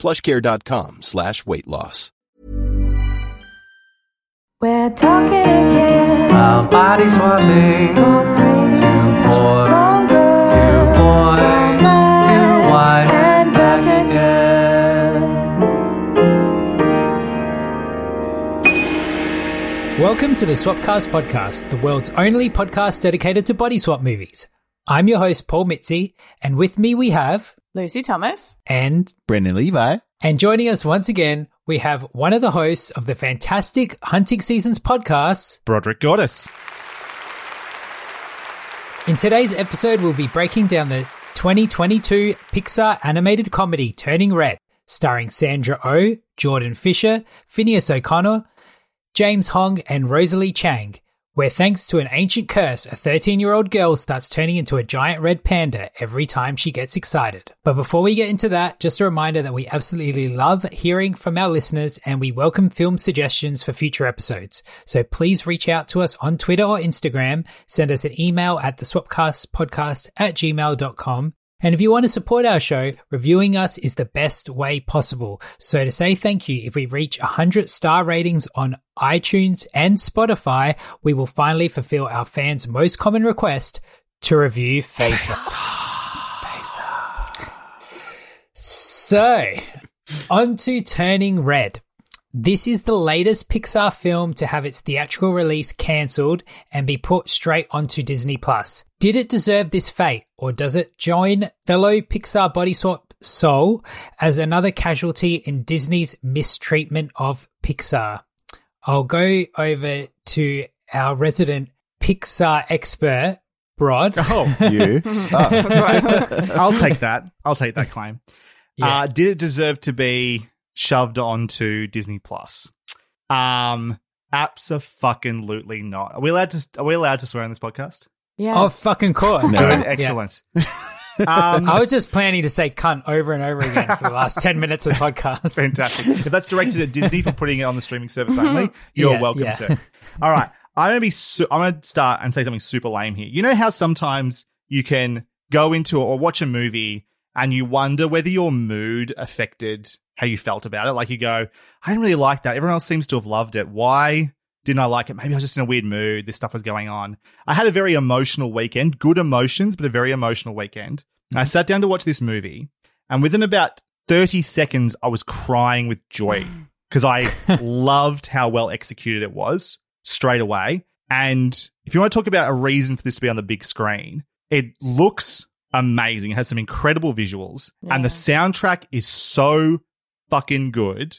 plushcare.com slash weight loss. We're talking again. About body swapping. Two boy, two boy, two wine, and back Welcome to the Swapcast podcast, the world's only podcast dedicated to body swap movies. I'm your host, Paul Mitzi, and with me we have, Lucy Thomas. and, Brendan Levi. and joining us once again, we have one of the hosts of the fantastic Hunting Seasons podcast. Broderick Goddess. In today's episode, we'll be breaking down the 2022 Pixar animated comedy Turning Red, starring Sandra Oh, Jordan Fisher, Finneas O'Connell, James Hong, and Rosalie Chiang, where thanks to an ancient curse, a 13 year old girl starts turning into a giant red panda every time she gets excited. But before we get into that, just a reminder that we absolutely love hearing from our listeners and we welcome film suggestions for future episodes. So please reach out to us on Twitter or Instagram, send us an email at the swapcastpodcast at gmail.com. And if you want to support our show, reviewing us is the best way possible. So to say thank you, if we reach 100 star ratings on iTunes and Spotify, we will finally fulfill our fans' most common request to review Faces. So, on to Turning Red. This is the latest Pixar film to have its theatrical release cancelled and be put straight onto Disney Plus. Did it deserve this fate, or does it join fellow Pixar body swap Soul as another casualty in Disney's mistreatment of Pixar? I'll go over to our resident Pixar expert, Brod. Oh, You. Oh. I'll take that. I'll take that claim. Yeah. Uh, did it deserve to be shoved onto Disney Plus? Um, absolutely not. Are we allowed to? Are we allowed to swear on this podcast? Yes. Oh, fucking course. No. Good, Yeah. excellent. um, I was just planning to say cunt over and over again for the last 10 minutes of the podcast. Fantastic. If that's directed at Disney for putting it on the streaming service only, you're Yeah, welcome yeah. to. All right. I'm gonna be. Su- I'm gonna start and say something super lame here. You know how sometimes you can go into or watch a movie and you wonder whether your mood affected how you felt about it. Like you go, I didn't really like that. Everyone else seems to have loved it. Why didn't I like it? Maybe I was just in a weird mood. This stuff was going on. I had a very emotional weekend. Good emotions, but a very emotional weekend. I mm-hmm. sat down to watch this movie, and within about 30 seconds, I was crying with joy because I loved how well executed it was straight away. And if you want to talk about a reason for this to be on the big screen, it looks amazing. It has some incredible visuals, and the soundtrack is so fucking good.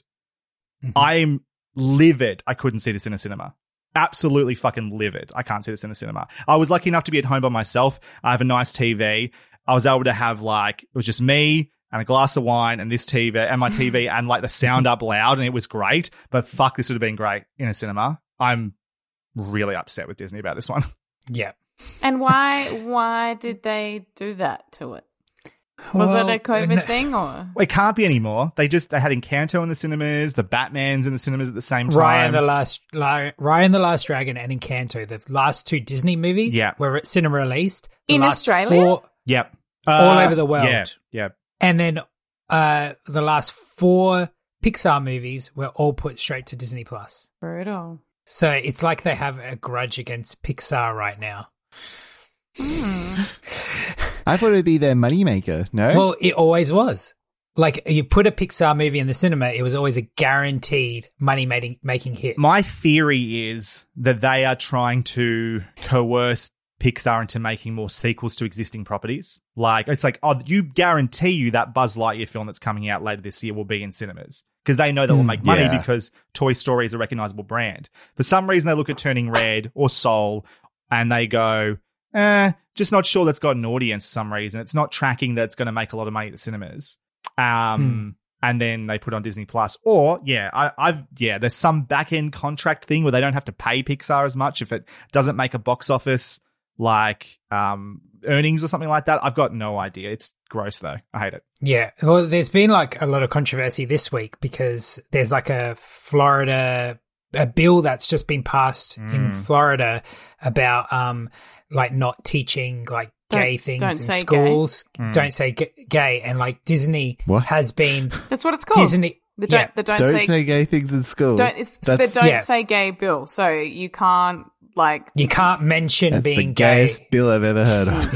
Mm-hmm. I'm livid. I couldn't see this in a cinema. Absolutely fucking livid. I can't see this in a cinema. I was lucky enough to be at home by myself. I have a nice TV. I was able to have like, it was just me and a glass of wine and this TV and my TV and like the sound up loud and it was great. But fuck, this would have been great in a cinema. I'm really upset with Disney about this one. Yeah. And why why did they do that to it? Was Well, it a COVID no- thing or? It can't be anymore. They just, they had Encanto in the cinemas, the Batman's in the cinemas at the same time. Raya and the Last Raya and the Last Dragon and Encanto, the last two Disney movies, Yeah. were at cinema released The In Australia? four- Yep. All Uh, over the world. Yeah. Yeah. and then uh, the last four Pixar movies were all put straight to Disney Plus. Brutal. So it's like they have a grudge against Pixar right now. I thought it'd be their moneymaker. No? Well, it always was. Like you put a Pixar movie in the cinema, it was always a guaranteed money making making hit. My theory is that they are trying to coerce Pixar into making more sequels to existing properties. Like it's like, oh, you guarantee you that Buzz Lightyear film that's coming out later this year will be in cinemas because they know that will Mm, make money yeah. because Toy Story is a recognizable brand. For some reason, they look at Turning Red or Soul and they go, eh, just not sure that's got an audience for some reason. It's not tracking that it's going to make a lot of money at the cinemas. Um, and then they put on Disney Plus. Or yeah, I, I've yeah, there's some back end contract thing where they don't have to pay Pixar as much if it doesn't make a box office like um earnings or something like that. I've got no idea. It's gross though. I hate it. Yeah. Well, there's been like a lot of controversy this week because there's like a Florida a bill that's just been passed in Florida about um like not teaching like Don't- gay things don't in say gay. schools. Hmm. Don't say g- gay and like Disney What? has been That's what it's called. Disney The don't, yeah. the don't, Don't say, say gay things in school. don't, it's the don't Yeah. say gay bill. So you can't like You can't mention That's the being gay. gayest bill I've ever heard of.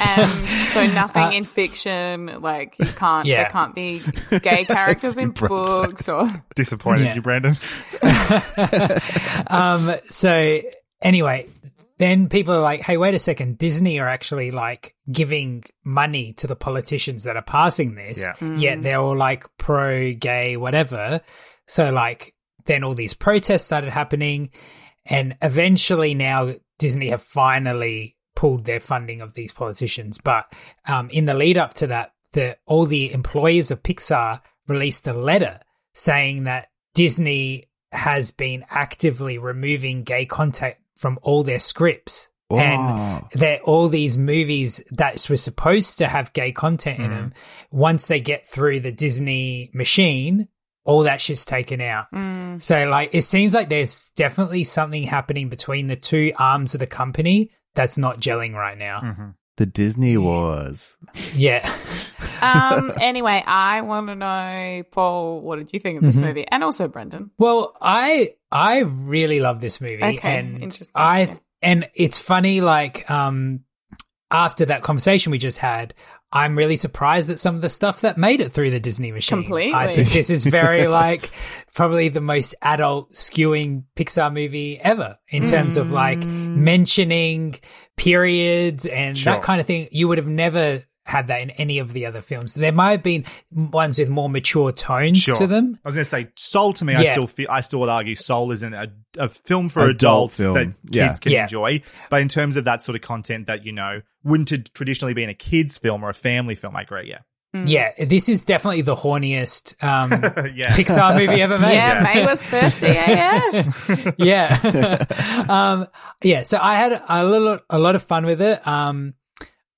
and um, so nothing uh, in fiction like you can't Yeah. there can't be gay characters in books or Disappointed Yeah. you, Brandon. um so anyway then people are like hey wait a second. Disney are actually like giving money to the politicians that are passing this Yeah. yet they're all like pro gay whatever. So like then all these protests started happening and eventually now disney have finally pulled their funding of these politicians. But um, in the lead up to that the all the employees of pixar released a letter saying that disney has been actively removing gay content from all their scripts and Wow. that all these movies that were supposed to have gay content in mm. them, once they get through the Disney machine, all that shit's taken out. Mm. So, like, it seems like there's definitely something happening between the two arms of the company that's not gelling right now. Mm-hmm. The Disney Wars. Yeah. um anyway i want to know paul what did you think of this movie and also brendan Well, I I really love this movie, Okay, and interesting. I Yeah. and it's funny. Like um, after that conversation we just had, I'm really surprised at some of the stuff that made it through the Disney machine. Completely. I think this is very like probably the most adult skewing Pixar movie ever in terms of like mm. mentioning periods and Sure. that kind of thing. You would have never had that in any of the other films. There might have been ones with more mature tones Sure. to them. I was going to say Soul to me. I still feel, I still would argue Soul isn't a, a film for Adult adults film. that kids can Yeah. enjoy. But in terms of that sort of content that you know wouldn't have traditionally been a kids film or a family film, I agree. Yeah, Yeah, this is definitely the horniest um, yeah. Pixar movie ever made. yeah, may was thirsty yeah, yeah. yeah. um, yeah. So I had a little, a lot of fun with it. Um,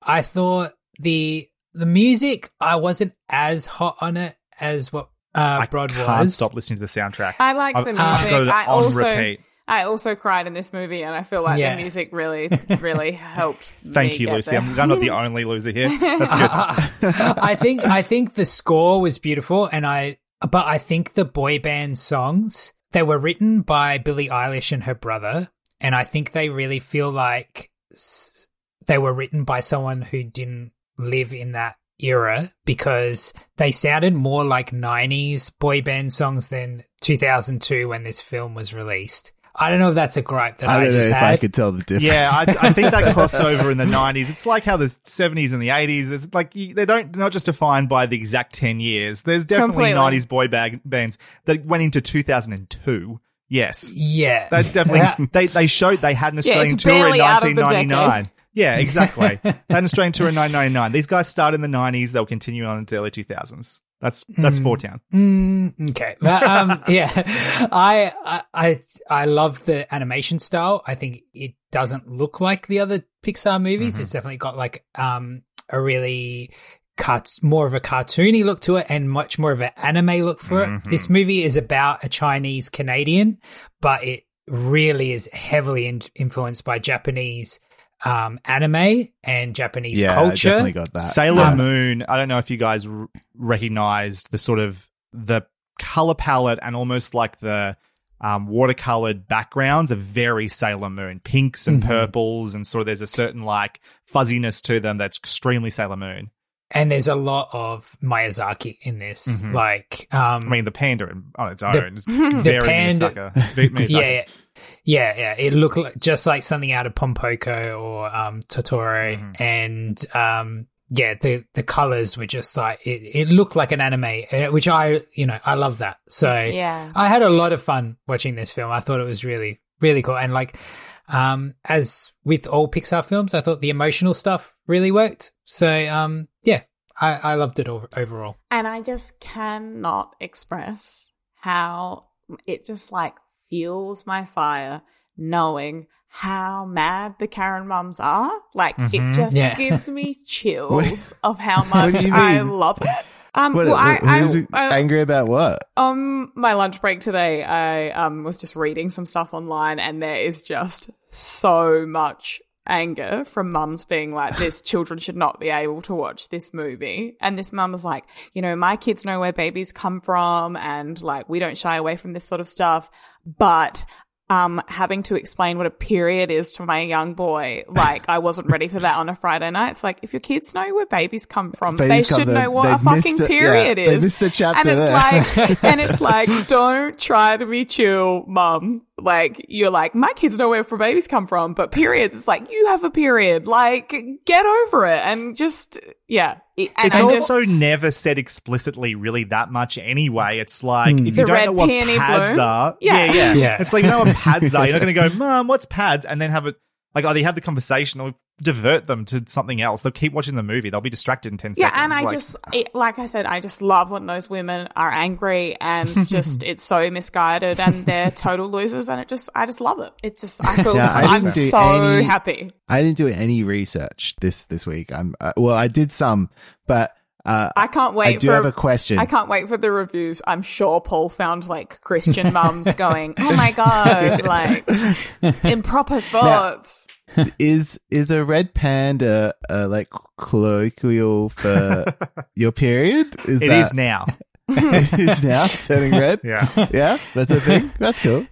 I thought the the music I wasn't as hot on it as what uh, I Brod can't was. stop listening to the soundtrack. I liked I've- the I've music. got it I also repeat. I also cried in this movie, and I feel like Yeah. the music really, really helped. Thank me you, get Lucy. there. I'm, I'm not the only loser here. That's good. I think I think the score was beautiful, and I but I think the boy band songs they were written by Billie Eilish and her brother, and I think they really feel like they were written by someone who didn't live in that era because they sounded more like 90s boy band songs than 2002 when this film was released. I don't know if that's a gripe that I I, don't know just if had. I could tell the difference. Yeah, I, I think that crossover in the '90s. It's like how the '70s and the '80s. It's like you, they don't they're not just defined by the exact ten years. There's definitely Completely. '90s boy bag, bands that went into 2002. Yes, yeah. that definitely they they showed they had an Australian it's tour in barely out of the 1999. decade. Yeah, exactly. they had an Australian tour in 1999. These guys started in the '90s. They'll continue on into the early 2000s. That's that's Four Town. Mm, okay, but um, yeah, I, I I I love the animation style. I think it doesn't look like the other Pixar movies. It's definitely got like um a really cart- more of a cartoony look to it and much more of an anime look for it. This movie is about a Chinese Canadian, but it really is heavily in- influenced by Japanese um anime and Japanese yeah, I culture. definitely got that. Sailor Yeah. Moon. I don't know if you guys r- recognized the sort of the color palette and almost like the um, watercolored backgrounds are very Sailor Moon, pinks and Mhm. purples, and sort of there's a certain like fuzziness to them that's extremely Sailor Moon. And there's a lot of Miyazaki in this. Mhm. Like, um, I mean, the panda on its own The- is very panda- Miyazaki. Yeah, yeah, yeah, yeah. It looked like, just like something out of Pom Poko or um, Totoro, Mm-hmm. and um, yeah, the the colors were just like it. It looked like an anime, uh, which I, you know, I love that. So Yeah. I had a lot of fun watching this film. I thought it was really, really cool, and like. Um, as with all Pixar films, I thought the emotional stuff really worked. So, um, yeah, I, I loved it o- overall. And I just cannot express how it just like fuels my fire knowing how mad the Karen mums are. Like it just Yeah. gives me chills of how much I love it. Um, What, well, I, I, who's I- angry about what? Um, my lunch break today, I um, was just reading some stuff online, and there is just so much anger from mums being like, "This children should not be able to watch this movie." And this mum was like, "You know, my kids know where babies come from, and like we don't shy away from this sort of stuff, but." Um, having to explain what a period is to my young boy, like I wasn't ready for that on a Friday night. It's like if your kids know where babies come from, Babies they should know what a fucking period Yeah, they is. missed the chapter and it's there. like, and it's like, don't try to be chill, mum. Like, you're like, my kids know where for babies come from, but periods, it's like, you have a period. Like, get over it and just, yeah. And It's I just, also never said explicitly really that much anyway. It's like hmm. if The you don't red know what pads blue? are, Yeah. yeah, yeah, Yeah. It's like you know what pads are. You're not going to go, "Mom, what's pads?" and then have it like either you have the conversation or divert them to something else. They'll keep watching the movie. They'll be distracted in ten yeah, seconds. Yeah, and I Like, just, it, like I said, I just love when those women are angry and just, it's so misguided and they're total losers and it just, I just love it. It's just, I feel, Yeah, I I'm didn't so any- happy. I didn't do any research this this week. I'm uh, well, I did some, but uh, I can't wait I do for have a question. I can't wait for the reviews. I'm sure Paul found like Christian mums going, "Oh my god!" Like improper thoughts. Is is a red panda uh, like colloquial for your period? Is it that, is now. it is now turning red. Yeah. yeah, that's a thing. That's cool.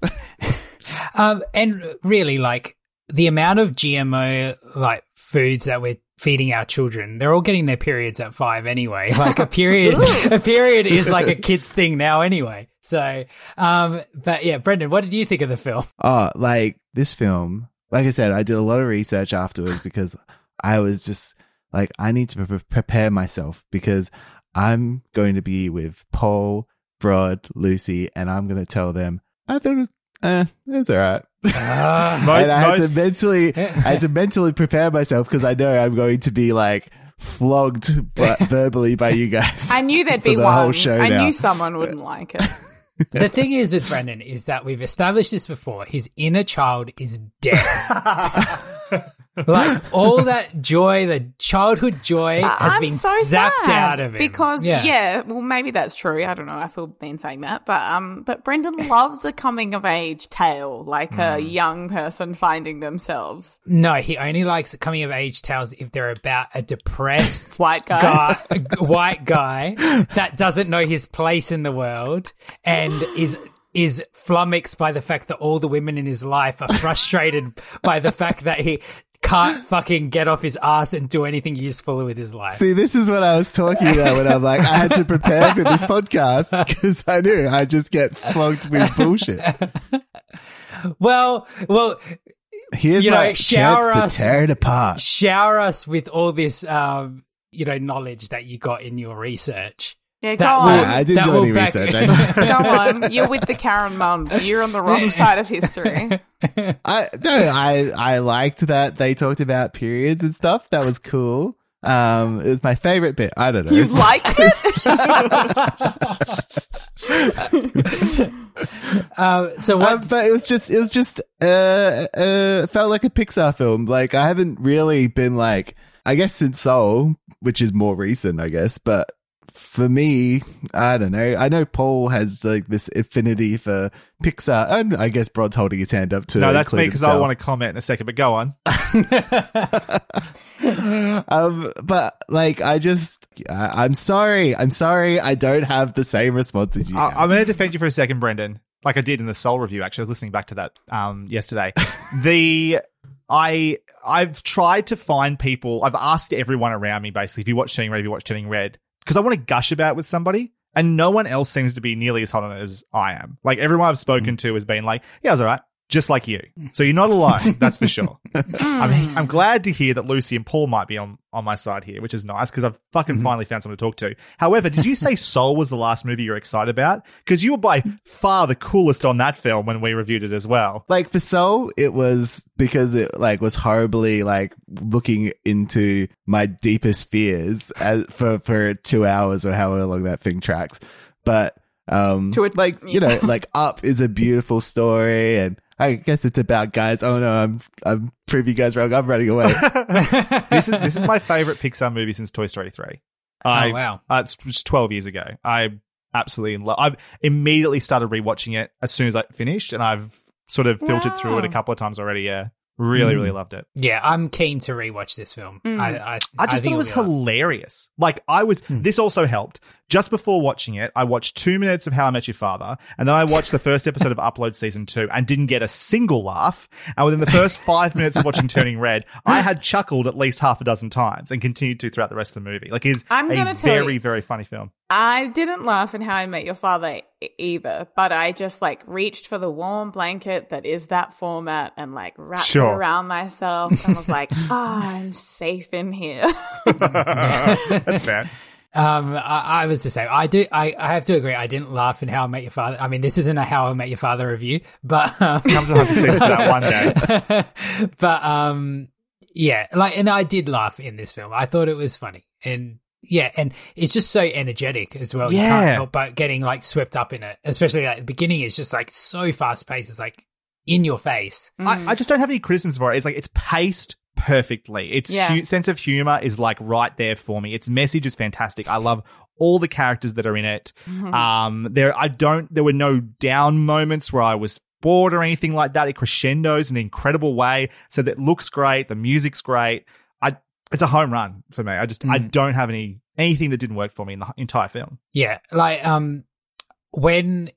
Um, and really, like the amount of GMO like foods that we're feeding our children, they're all getting their periods at five anyway. Like a period, a period is like a kid's thing now anyway. So, um, but yeah, Brendan, what did you think of the film? Oh, like this film. Like I said, I did a lot of research afterwards because I was just like, I need to pre- prepare myself because I'm going to be with Paul, Brod, Lucy, and I'm going to tell them I thought it was, eh, it was all right. Ah, Most- and I had most- to mentally, I had to mentally prepare myself because I know I'm going to be like flogged, but verbally by you guys. I knew there'd be the one. whole show I now. knew someone wouldn't like it. The thing is with Brendan is that we've established this before. His inner child is dead. like all that joy, the childhood joy has I'm been so zapped out of him. because yeah. well maybe that's true. I don't know. I feel mean saying that, but um, but Brendan loves a coming of age tale, like a Hmm. young person finding themselves. No, he only likes coming of age tales if they're about a depressed White guy. guy, white guy that doesn't know his place in the world and is is flummoxed by the fact that all the women in his life are frustrated by the fact that he can't fucking get off his ass and do anything useful with his life. See, this is what I was talking about when I'm like, I had to prepare for this podcast because I knew I'd just get flogged with bullshit. Well, well, Here's You know, shower us- tear it apart. shower us with all this, um, you know, knowledge that you got in your research. Yeah, That go will- on. I didn't that do any back- research. I just, Go on. You're with the Karen mums. You're on the wrong side of history. I no, I I liked that they talked about periods and stuff. That was cool. Um, it was my favorite bit. I don't know. You liked it? Uh, so what? Um, but it was just, it was just, uh, uh, felt like a Pixar film. Like I haven't really been like, I guess since Soul, which is more recent, I guess, but for me, I don't know. I know Paul has like this affinity for Pixar, and I guess Brod's holding his hand up to. no, that's me because I want to comment in a second. But go on. um, but like, I just, I, I'm sorry. I'm sorry. I don't have the same response as you. I, I'm going to defend you for a second, Brendan. Like I did in the Soul review. Actually, I was listening back to that um, yesterday. the I I've tried to find people. I've asked everyone around me basically if you watch Turning Red, if you watch Turning Red, because I want to gush about it with somebody. And no one else seems to be nearly as hot on it as I am. Like everyone I've mm-hmm. spoken to has been like, "Yeah, it was alright." Just like you. So you're not alone, that's for sure. I'm, I'm glad to hear that Lucy and Paul might be on, on my side here, which is nice because I've fucking finally found someone to talk to. However, did you say Soul was the last movie you're excited about? Because you were by far the coolest on that film when we reviewed it as well. like for Soul, it was because it like was horribly like looking into my deepest fears as for for two hours or however long that thing tracks. But um, To a- like you know, like Up is a beautiful story, and I guess it's about guys. Oh no, I'm I'm proving you guys wrong. I'm running away. this is this is my favorite Pixar movie since Toy Story three. I, Oh, wow. Uh, it's just twelve years ago. I absolutely in love. I've immediately started rewatching it as soon as I finished, and I've sort of filtered through it a couple of times already. Yeah, really, really loved it. Yeah, I'm keen to rewatch this film. Mm. I, I, I just think thought it was it'll be like- hilarious. Like I was. Hmm. This also helped. Just before watching it, I watched two minutes of How I Met Your Father, and then I watched the first episode of Upload season two, and didn't get a single laugh. And within the first five minutes of watching Turning Red, I had chuckled at least half a dozen times, and continued to throughout the rest of the movie. Like, it's I'm a very, you- very funny film. I didn't laugh in How I Met Your Father either, but I just like reached for the warm blanket that is that format and like wrapped Sure. it around myself and was like, ah, I'm safe in here. That's fair. Um, I, I was the same. I do. I, I have to agree. I didn't laugh in How I Met Your Father. I mean, this isn't a How I Met Your Father review, but um, Come to Hunting Season for that one day. but um, yeah, like, and I did laugh in this film. I thought it was funny, and yeah, and it's just so energetic as well. You Yeah. can't help but getting like swept up in it, especially at the beginning. It's just like so fast paced. It's like in your face. I, I just don't have any criticisms for it. It's like it's paced perfectly. Its Yeah. hu- sense of humor is like right there for me. Its message is fantastic. I love all the characters that are in it. Um, there, I don't. There were no down moments where I was bored or anything like that. It crescendos in an incredible way. So that looks great. The music's great. I. It's a home run for me. I just I don't have any anything that didn't work for me in the entire film. Yeah, like um, when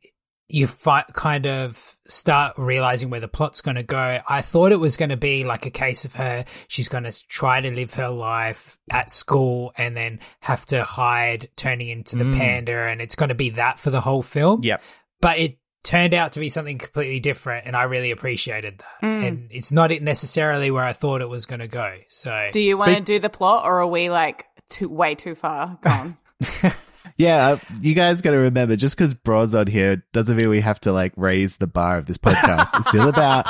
you fi- kind of start realizing where the plot's going to go, I thought it was going to be like a case of her. She's going to try to live her life at school and then have to hide, turning into the mm. panda, and it's going to be that for the whole film. Yep. but it turned out to be something completely different, and I really appreciated that. Mm. And it's not necessarily where I thought it was going to go. So do you want to do the plot or are we like too way too far gone? Yeah, uh, you guys got to remember, just because Brod's on here doesn't mean we have to like raise the bar of this podcast. it's still about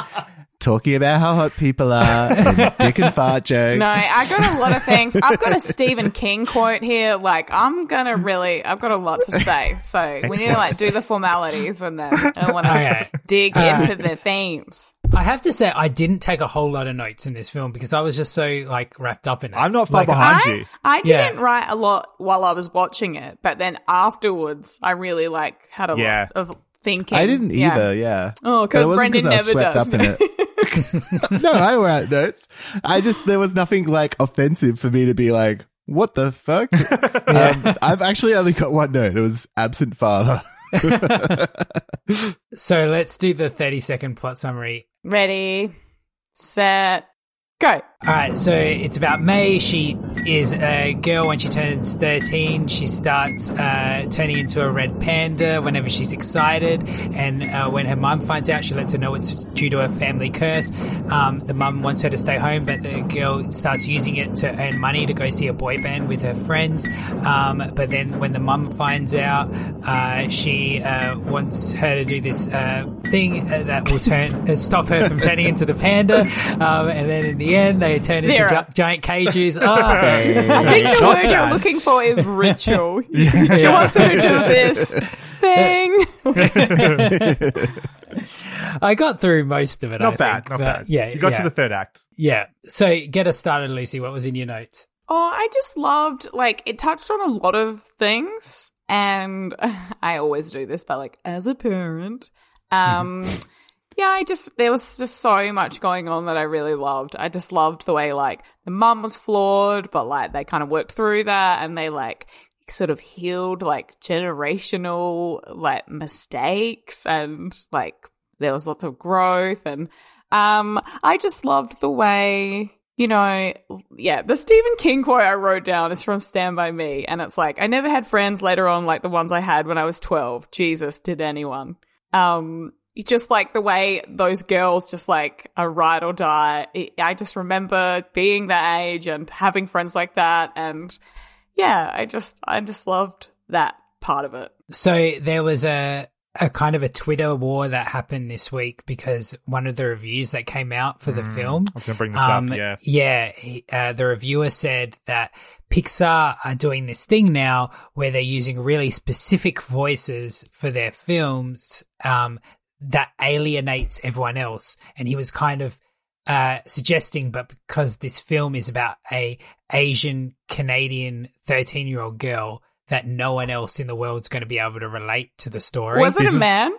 talking about how hot people are and dick and fart jokes. No, I got a lot of things. I've got a Stephen King quote here. Like, I'm gonna really, I've got a lot to say. So we need to like do the formalities and then I want to Okay. dig into the themes. I have to say, I didn't take a whole lot of notes in this film because I was just so like wrapped up in it. I'm not far Like, behind I, you. I didn't write a lot while I was watching it, but then afterwards, I really like had a Yeah. lot of thinking. I didn't either, yeah. Oh, because it 'cause wasn't I was never swept does. up in it. no, I wrote notes. I just, there was nothing like offensive for me to be like, what the fuck? um, I've actually only got one note. It was absent father. So let's do the 30 second plot summary. Ready, set, go. All right, so it's about Mei. She is a girl when she turns 13. She starts uh, turning into a red panda whenever she's excited. And uh, when her mum finds out, she lets her know it's due to a family curse. Um, the mum wants her to stay home, but the girl starts using it to earn money to go see a boy band with her friends. Um, but then when the mum finds out, uh, she uh, wants her to do this uh, thing uh, that will turn stop her from turning into the panda. Um, and then in the end, they turn into gi- giant cages. Oh, I think the word you're looking for is ritual. she wants her to do this thing. I got through most of it. Not I bad, think, not but bad. Yeah, you got yeah, to the third act. yeah. So get us started, Lucy. What was in your notes? Oh, I just loved like it touched on a lot of things, and I always do this, but like as a parent, um, yeah, I just there was just so much going on that I really loved. I just loved the way like the mum was flawed, but like they kind of worked through that, and they like sort of healed like generational like mistakes, and like there was lots of growth, and um, I just loved the way you know, yeah, the Stephen King quote I wrote down is from Stand By Me. And it's like, I never had friends later on like the ones I had when I was 12. Jesus, did anyone? Um, just like the way those girls just like are ride or die. I just remember being that age and having friends like that, and yeah, I just I just loved that part of it. So there was a a kind of a Twitter war that happened this week because one of the reviews that came out for the film. I was going to bring this um, up. Yeah. yeah. he- Uh, the reviewer said that Pixar are doing this thing now where they're using really specific voices for their films um, that alienates everyone else, and he was kind of uh, suggesting, but because this film is about a Asian Canadian thirteen year old girl, that no one else in the world's going to be able to relate to the story. Was it This a was- man?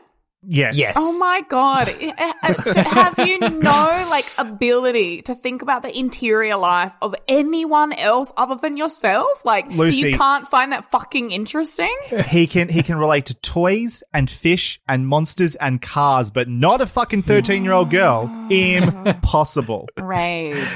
Yes. Yes. Oh my god! Have you no like ability to think about the interior life of anyone else other than yourself? Like Lucy- you can't find that fucking interesting? He can he can relate to toys and fish and monsters and cars, but not a fucking thirteen year old girl. Impossible. Rage.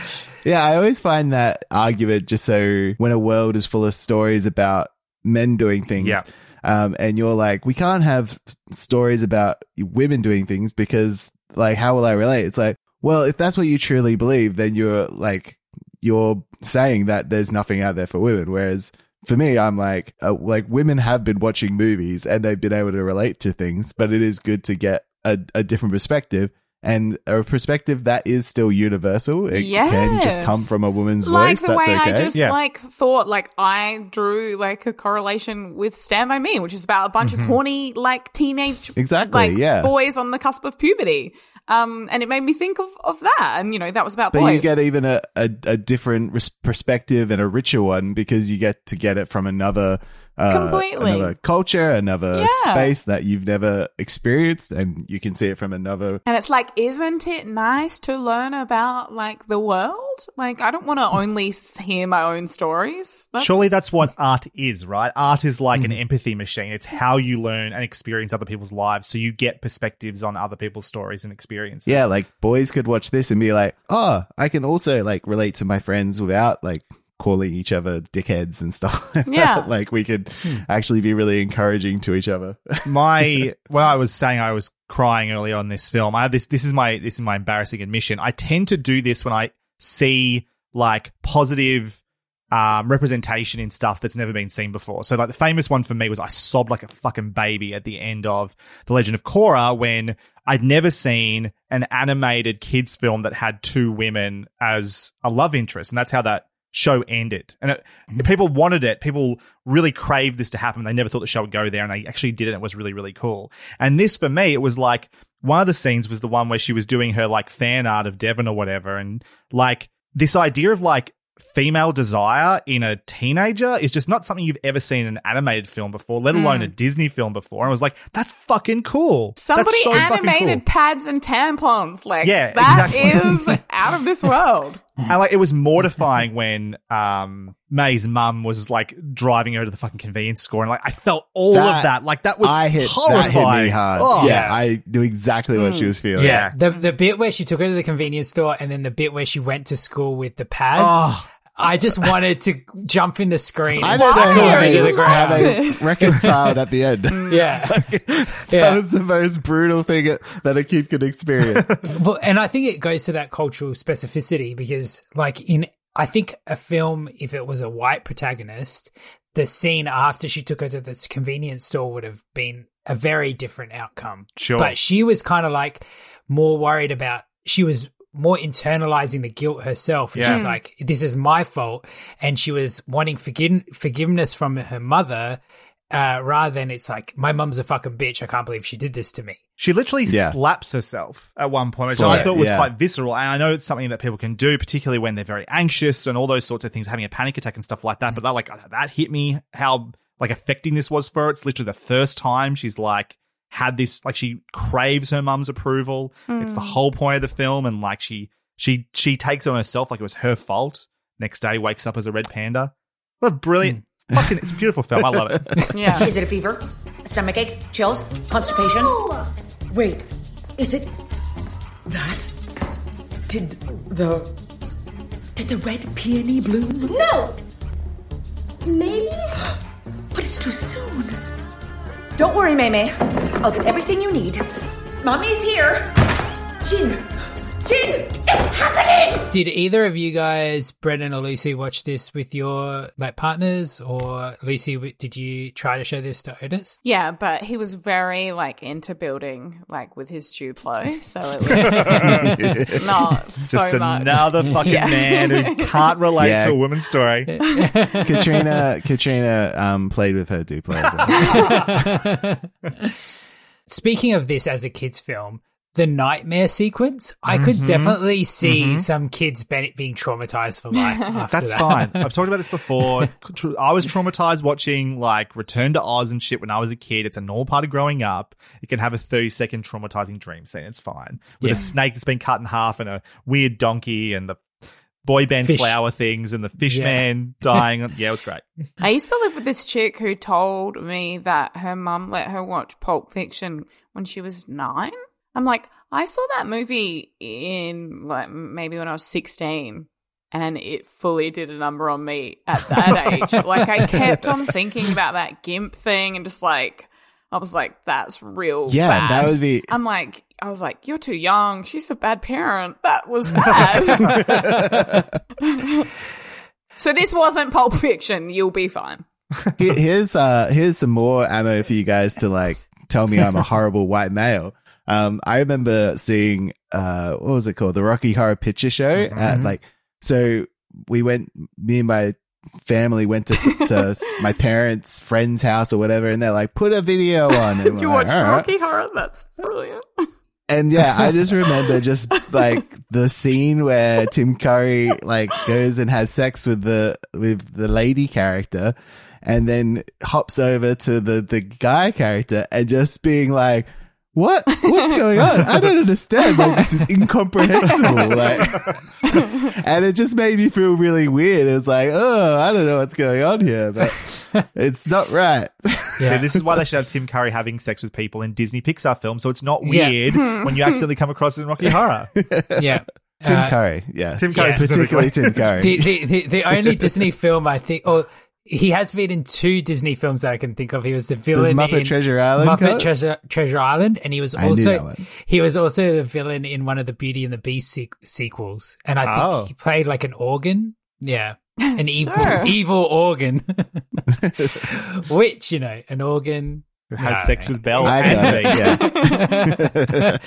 Yeah, I always find that argument just so when a world is full of stories about men doing things. Yeah. Um, and you're like, we can't have stories about women doing things because, like, how will I relate? It's like, well, if that's what you truly believe, then you're like, you're saying that there's nothing out there for women. Whereas for me, I'm like, uh, like women have been watching movies and they've been able to relate to things, but it is good to get a, a different perspective and a perspective that is still universal. It can just come from a woman's like voice. the That's way okay. I just Yeah. like thought like I drew like a correlation with Stand By Me, which is about a bunch of horny like teenage Exactly, like yeah. boys on the cusp of puberty. Um, and it made me think of, of that, and you know that was about but boys. you get even a, a, a different res- perspective and a richer one because you get to get it from another uh, Completely. another culture, another Yeah. space that you've never experienced, and you can see it from another. And it's like, isn't it nice to learn about like the world? Like, I don't want to only hear my own stories. Surely that's what art is, right? Art is like Mm-hmm. an empathy machine. It's how you learn and experience other people's lives, so you get perspectives on other people's stories and experiences. Yeah, like boys could watch this and be like, "Oh, I can also like relate to my friends without like calling each other dickheads and stuff." like. Yeah. like we could actually be really encouraging to each other. my well i was saying i was crying earlier on this film i have this this is my this is my embarrassing admission i tend to do this when i see like positive um, representation in stuff that's never been seen before. So, like the famous one for me was I sobbed like a fucking baby at the end of The Legend of Korra when I'd never seen an animated kids film that had two women as a love interest, and that's how that show ended. And it, people wanted it. People really craved this to happen. They never thought the show would go there, and they actually did it. And it was really, really cool. And this for me, it was like one of the scenes was the one where she was doing her like fan art of Devon or whatever, and like this idea of like female desire in a teenager is just not something you've ever seen in an animated film before, let alone hmm. a Disney film before. And I was like, that's fucking cool. Somebody so animated cool. pads and tampons. Like, Yeah, that exactly. is out of this world. And like it was mortifying when um Mei's mum was like driving her to the fucking convenience store and like I felt all That- of that. Like that was I hit horrifying. that hit me hard. Oh. yeah, I knew exactly what she was feeling. Yeah. The the bit where she took her to the convenience store and then the bit where she went to school with the pads. Oh. I just wanted to jump in the screen I and don't throw know her how into they, the how they reconciled at the end. Yeah. that Yeah. was the most brutal thing that a kid could experience. Well, and I think it goes to that cultural specificity because, like, in I think a film, if it was a white protagonist, the scene after she took her to this convenience store would have been a very different outcome. Sure. But she was kind of like more worried about, she was more internalizing the guilt herself. And Yeah. she's like, this is my fault. And she was wanting forgive- forgiveness from her mother. Uh, rather than it's like my mum's a fucking bitch. I can't believe she did this to me. She literally Yeah. slaps herself at one point, which Well, I thought was yeah. quite visceral. And I know it's something that people can do, particularly when they're very anxious and all those sorts of things, having a panic attack and stuff like that. But that, like, that hit me how like affecting this was for her. It's literally the first time she's like had this, like, she craves her mum's approval. It's the hmm. whole point of the film, and like she she she takes it on herself like it was her fault. Next day, wakes up as a red panda. What a brilliant, hmm. fucking, it's a beautiful film. I love it. Yeah. Is it a fever? A stomachache? Chills? Constipation? Wait, is it that? Did the did the red peony bloom? No! Maybe? But it's too soon. Don't worry, Mei-Mei. I'll get everything you need. Mommy's here. Jin, Jin, it's happening. Did either of you guys, Brendan or Lucy, watch this with your like partners, or Lucy? Did you try to show this to Otis? Yeah, but he was very like into building, like with his Duplo, so it was not so Just much. another fucking Yeah. man who can't relate Yeah. to a woman's story. Katrina Katrina um played with her Duplo. well. Speaking of this as a kids' film, the nightmare sequence, I could mm-hmm. definitely see mm-hmm. some kids be- being traumatized for life. After That's that. fine. I've talked about this before. I was traumatized watching like Return to Oz and shit when I was a kid. It's a normal part of growing up. You can have a 30 second traumatizing dream scene. It's fine. With Yeah. a snake that's been cut in half and a weird donkey and the boy band Fish. flower things and the fish Yeah. man dying. Yeah, it was great. I used to live with this chick who told me that her mum let her watch Pulp Fiction when she was nine. I'm like, I saw that movie in like maybe when I was 16 and it fully did a number on me at that age. Like I kept on thinking about that GIMP thing and just like, I was like, that's real Yeah, bad. that would be I'm like, I was like, you're too young. She's a bad parent. That was bad. so this wasn't Pulp Fiction. You'll be fine. Here's uh here's some more ammo for you guys to like tell me I'm a horrible white male. Um, I remember seeing uh what was it called the Rocky Horror Picture Show at like so we went me and my family went to, to my parents' friend's house or whatever, and they're like put a video on. And You we're like, watched "All right." Rocky Horror? That's brilliant. And yeah, I just remember just like the scene where Tim Curry like goes and has sex with the with the lady character and then hops over to the the guy character and just being like what what's going on? I don't understand. Like this is incomprehensible. Like and it just made me feel really weird. It was like, oh, I don't know what's going on here, but it's not right. Yeah. So this is why they should have Tim Curry having sex with people in Disney Pixar films, so it's not Yeah. weird when you accidentally come across it in Rocky Horror. yeah. Tim Uh, Curry, yeah. Tim Curry Yeah. particularly. Tim Curry. the, the, the, the only Disney film I think, or he has been in two Disney films that I can think of. He was the villain Muppet in Treasure Island Muppet count? Treasure Treasure Island, and he was I also he was also the villain in one of the Beauty and the Beast se- sequels, and I think Oh. he played like an organ. Yeah. An evil, Sure. evil organ, which you know, an organ Who has No, sex no. with Belle I and know,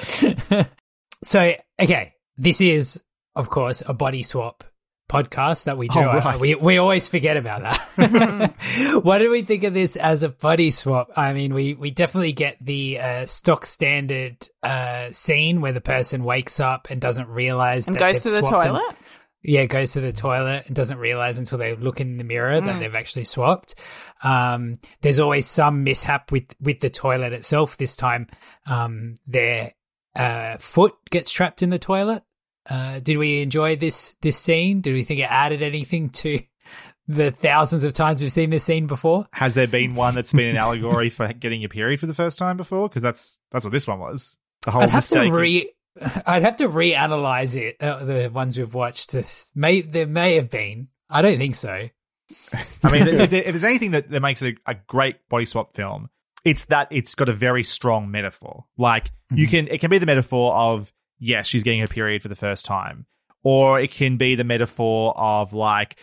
yeah. so okay, this is of course a body swap podcast that we do. Oh, right. we we always forget about that. what do we think of this as a body swap? I mean, we we definitely get the uh, stock standard uh, scene where the person wakes up and doesn't realize And that goes to the swapped and- toilet. yeah, goes to the toilet and doesn't realize until they look in the mirror Mm. that they've actually swapped. Um, there's always some mishap with, with the toilet itself. This time, um, their uh, foot gets trapped in the toilet. Uh, did we enjoy this this scene? Did we think it added anything to the thousands of times we've seen this scene before? Has there been one that's been an allegory for getting your period for the first time before? Because that's that's what this one was. The whole I'd have mistake. to re. I'd have to reanalyze it. Uh, the ones we've watched. To, may there may have been. I don't think so. I mean, if, there- if there's anything that, that makes it a, a great body swap film, it's that it's got a very strong metaphor. Like you can, it can be the metaphor of yes, she's getting her period for the first time, or it can be the metaphor of like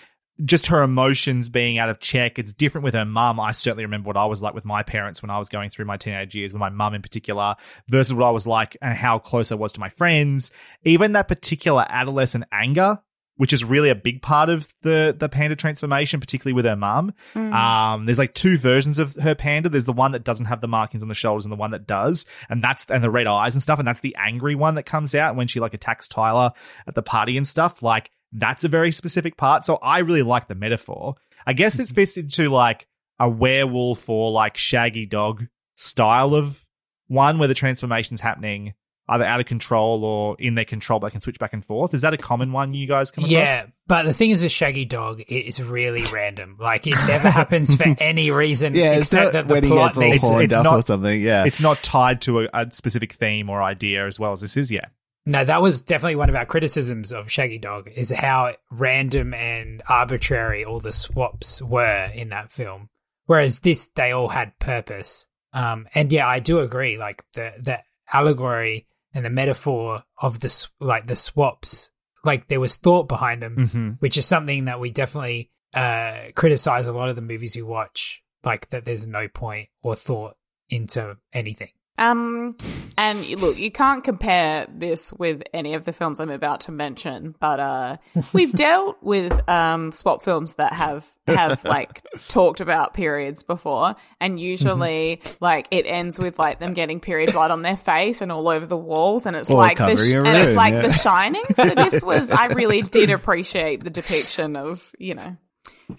just her emotions being out of check. It's different with her mum. I certainly remember what I was like with my parents when I was going through my teenage years, with my mum in particular, versus what I was like and how close I was to my friends. Even that particular adolescent anger, which is really a big part of the the panda transformation, particularly with her mum. Um, there's like two versions of her panda. There's the one that doesn't have the markings on the shoulders and the one that does, and that's and the red eyes and stuff, and that's the angry one that comes out when she like attacks Tyler at the party and stuff. Like that's a very specific part. So I really like the metaphor. I guess it fits into like a werewolf or like shaggy dog style of one where the transformation's happening either out of control or in their control, but they can switch back and forth. Is that a common one you guys come across? Yeah, but the thing is with Shaggy Dog, it is really random. Like it never happens for any reason Yeah, except that the plot needs. It's- horned it's up not- or something. Yeah, It's not tied to a, a specific theme or idea as well as this is, yeah. No, that was definitely one of our criticisms of Shaggy Dog is how random and arbitrary all the swaps were in that film. Whereas this, they all had purpose. Um, and yeah, I do agree. Like the the allegory and the metaphor of the like the swaps. Like there was thought behind them, Mhm. which is something that we definitely uh, criticize a lot of the movies you watch. Like that, there's no point or thought into anything. Um, and look, you can't compare this with any of the films I'm about to mention, but uh, we've dealt with um swap films that have have like talked about periods before, and usually like it ends with like them getting period blood on their face and all over the walls, and it's Or like the sh- a and it's like yeah. The Shining. So this was I really did appreciate the depiction of you know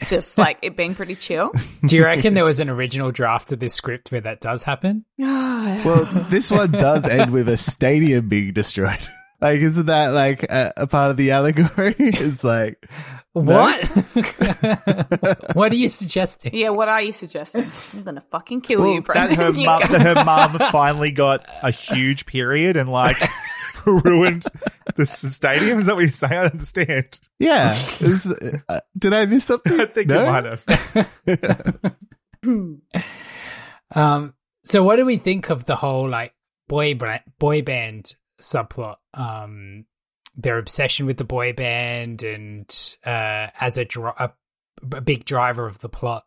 just like it being pretty chill. Do you reckon there was an original draft of this script where that does happen? Well, this one does end with a stadium being destroyed. Like, isn't that like a, a part of the allegory? It's like, What? what are you suggesting? Yeah, what are you suggesting? I'm gonna fucking kill Well, you, that her You mum, go. that her mum finally got a huge period and like ruined the s- stadium. Is that what you're saying? I don't understand. yeah. Is, uh, did I miss something? I think No? you might have. Um, so what do we think of the whole like boy bra- boy band subplot? Um, their obsession with the boy band and uh, as a, dri- a a big driver of the plot.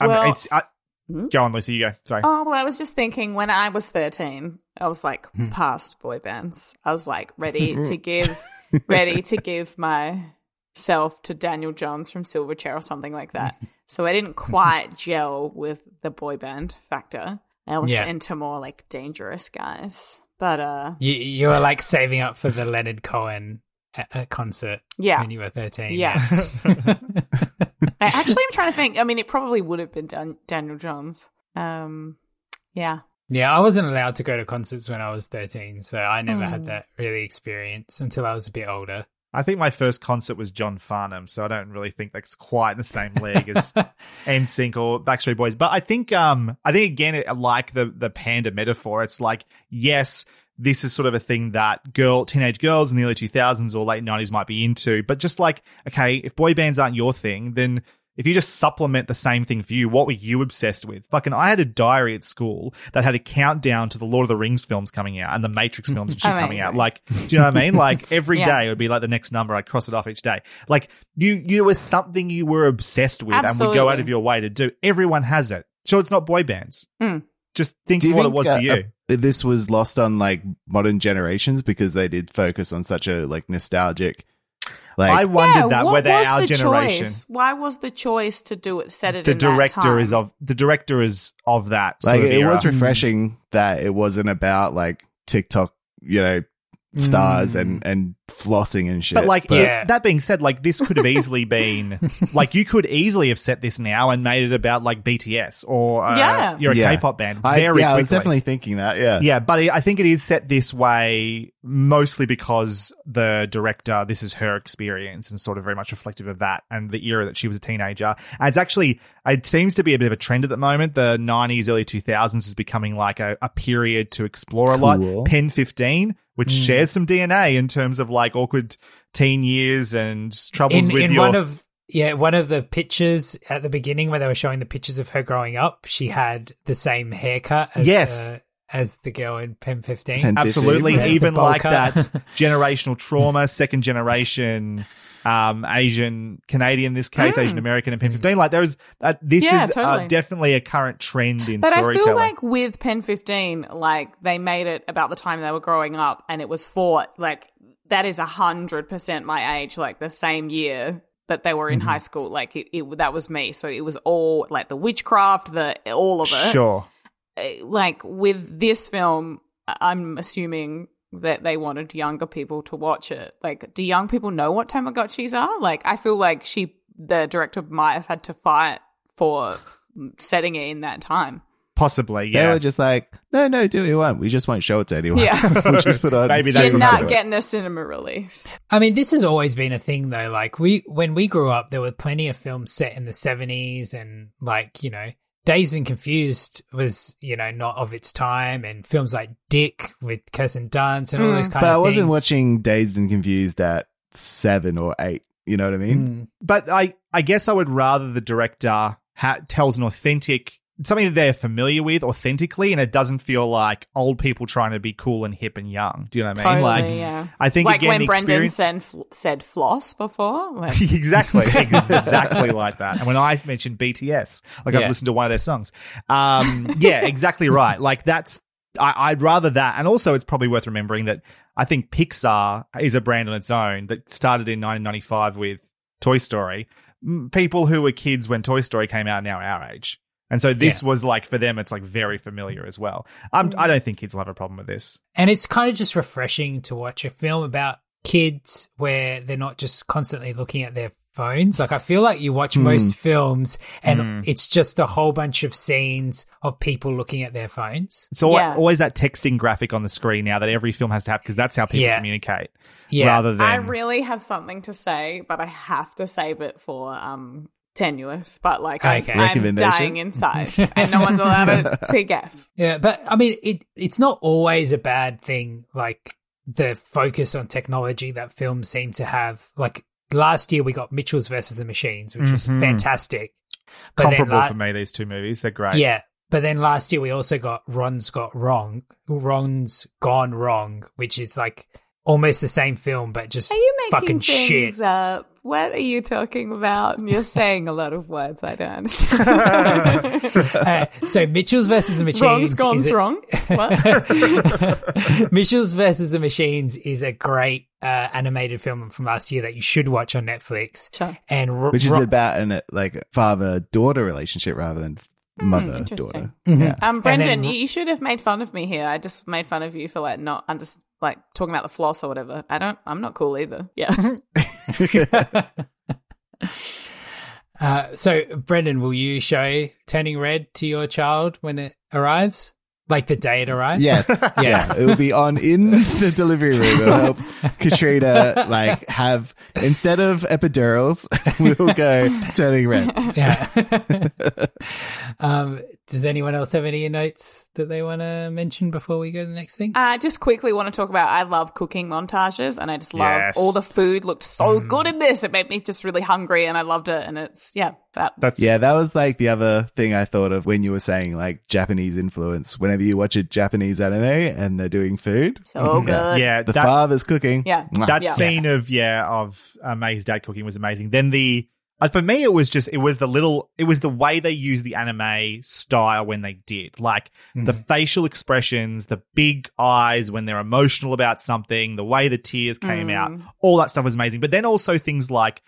I mean, Well- it's, I, Hmm? Go on, Lucy. You go. Sorry. Oh, well, I was just thinking when I was 13, I was like Hmm. past boy bands. I was like ready to give, ready to give myself to Daniel Johns from Silverchair or something like that. So I didn't quite gel with the boy band factor. I was Yeah. into more like dangerous guys. But uh, You you were like saving up for the Leonard Cohen uh, uh, concert Yeah. when you were thirteen. Yeah. I actually I'm trying to think. I mean, it probably would have been Dan- Daniel Johns. Um, yeah. Yeah, I wasn't allowed to go to concerts when I was 13, so I never Hmm. had that really experience until I was a bit older. I think my first concert was John Farnham, so I don't really think that's quite in the same league as NSYNC or Backstreet Boys. But I think, um, I think again, like the the panda metaphor, it's like yes, this is sort of a thing that girl, teenage girls in the early two thousands or late nineties might be into. But just like, okay, if boy bands aren't your thing, then if you just supplement the same thing for you, what were you obsessed with? Fucking, I had a diary at school that had a countdown to the Lord of the Rings films coming out and the Matrix films and shit coming out. Like, do you know what I mean? Like every day Yeah. it would be like the next number. I'd cross it off each day. Like you, you was something you were obsessed with and would go out of your way to do. Everyone has it. Sure, it's not boy bands. Mm. Just think of what think it was uh, for you. uh, this was lost on like modern generations because they did focus on such a like nostalgic, like I wondered yeah, that what whether our the generation, Choice? Why was the choice to do it? Set it the in that director time? is of the director is of that. Sort like of it era. was refreshing that it wasn't about like TikTok, you know, stars and and flossing and shit. But like Yeah. that being said, like this could have easily been like you could easily have set this now and made it about like BTS or uh, Yeah. you're a Yeah. pop band I, very yeah, I was definitely thinking that. Yeah, Yeah, but I think it is set this way mostly because the director, this is her experience and sort of very much reflective of that and the era that she was a teenager. And it's actually, it seems to be a bit of a trend at the moment. The 90s, early 2000s is becoming like a, a period to explore a Cool. lot. Pen 15, which shares some DNA in terms of like awkward teen years and troubles in with in your. one of yeah one of the pictures at the beginning where they were showing the pictures of her growing up she had the same haircut as Yes. uh, as the girl in pen 15 Pen- Absolutely, Yeah, the even like cut. that generational trauma, second generation um, Asian Canadian, in this case Asian American, and Pen Fifteen. Like there's uh, this Yeah, is uh, definitely a current trend in But I feel like with Pen 15, like they made it about the time they were growing up and it was for like that is a hundred percent my age, like the same year that they were in Mm-hmm. high school. Like it, it, that was me. So it was all like the witchcraft, the all of it. sure. Uh, Like with this film, I- I'm assuming that they wanted younger people to watch it. Like, do young people know what Tamagotchis are? Like, I feel like she, the director, might have had to fight for setting it in that time. Possibly, yeah. they yeah. were just like, no, no, do what you want. We just won't show it to anyone. Yeah. we'll just put on. Maybe You're not getting a cinema release. I mean, this has always been a thing, though. Like we, when we grew up, there were plenty of films set in the seventies, and like you know, Dazed and Confused was you know not of its time, and films like Dick with Kirsten Dunst and all those kind of. But I wasn't things. watching Dazed and Confused at seven or eight. You know what I mean? Mm. but I, I guess I would rather the director ha- tells an authentic something that they're familiar with authentically, and it doesn't feel like old people trying to be cool and hip and young. Do you know what I mean? Totally, like, yeah. I think like again, when Brendan said, said floss before. Like, exactly, exactly like that. And when I mentioned BTS, like Yeah. I've listened to one of their songs. Um, yeah, exactly right. Like that's, I, I'd rather that. And also, it's probably worth remembering that I think Pixar is a brand on its own that started in 1995 with Toy Story. People who were kids when Toy Story came out now our age. And so this was like for them, it's like very familiar as well. Um, I don't think kids will have a problem with this. And it's kind of just refreshing to watch a film about kids where they're not just constantly looking at their phones. Like I feel like you watch most films and it's just a whole bunch of scenes of people looking at their phones. It's always, Yeah. always that texting graphic on the screen now that every film has to have because that's how people Yeah. communicate. Yeah. Rather than I really have something to say, but I have to save it for um tenuous. But like, I'm, Okay. I'm dying inside, and no one's allowed to, to guess. Yeah, but I mean, it it's not always a bad thing. Like the focus on technology that films seem to have. Like last year, we got Mitchell's versus the Machines, which was Mhm. fantastic. But then comparable la- for me. These two movies, they're great. yeah, but then last year we also got Ron's Got Wrong, Ron's Gone Wrong, which is like almost the same film, but just Are you making fucking things shit. up? What are you talking about? And You're saying a lot of words I don't understand. Uh, so Mitchell's versus the Machines. Wrong's gone is a- wrong. What? Mitchell's versus the Machines is a great uh, animated film from last year that you should watch on Netflix. Sure. And Ro- Which is Ro- about an like father daughter relationship rather than mother Hmm, interesting. daughter. Yeah. Um, Brendan, then- you should have made fun of me here. I just made fun of you for like not under like talking about the floss or whatever. I don't. I'm not cool either. Yeah. Uh, so, Brendan, will you show Turning Red to your child when it arrives? Like the day it arrives? Yes. yeah. It will be on in the delivery room. It'll help Katrina like have instead of epidurals, we'll go turning red. Yeah. um, does anyone else have any notes that they want to mention before we go to the next thing? I just quickly want to talk about. I love cooking montages, and I just love Yes. all the food looked so good in this. It made me just really hungry, and I loved it. And it's yeah, that That's Yeah, that was like the other thing I thought of when you were saying like Japanese influence. Whenever you watch a Japanese anime and they're doing food, so good. yeah. the that, father's cooking. Yeah. That Yeah. scene of yeah of uh, Mei's dad cooking was amazing. Then the uh, for me it was just it was the little it was the way they used the anime style when they did like the facial expressions, the big eyes when they're emotional about something, the way the tears came out, all that stuff was amazing. But then also things like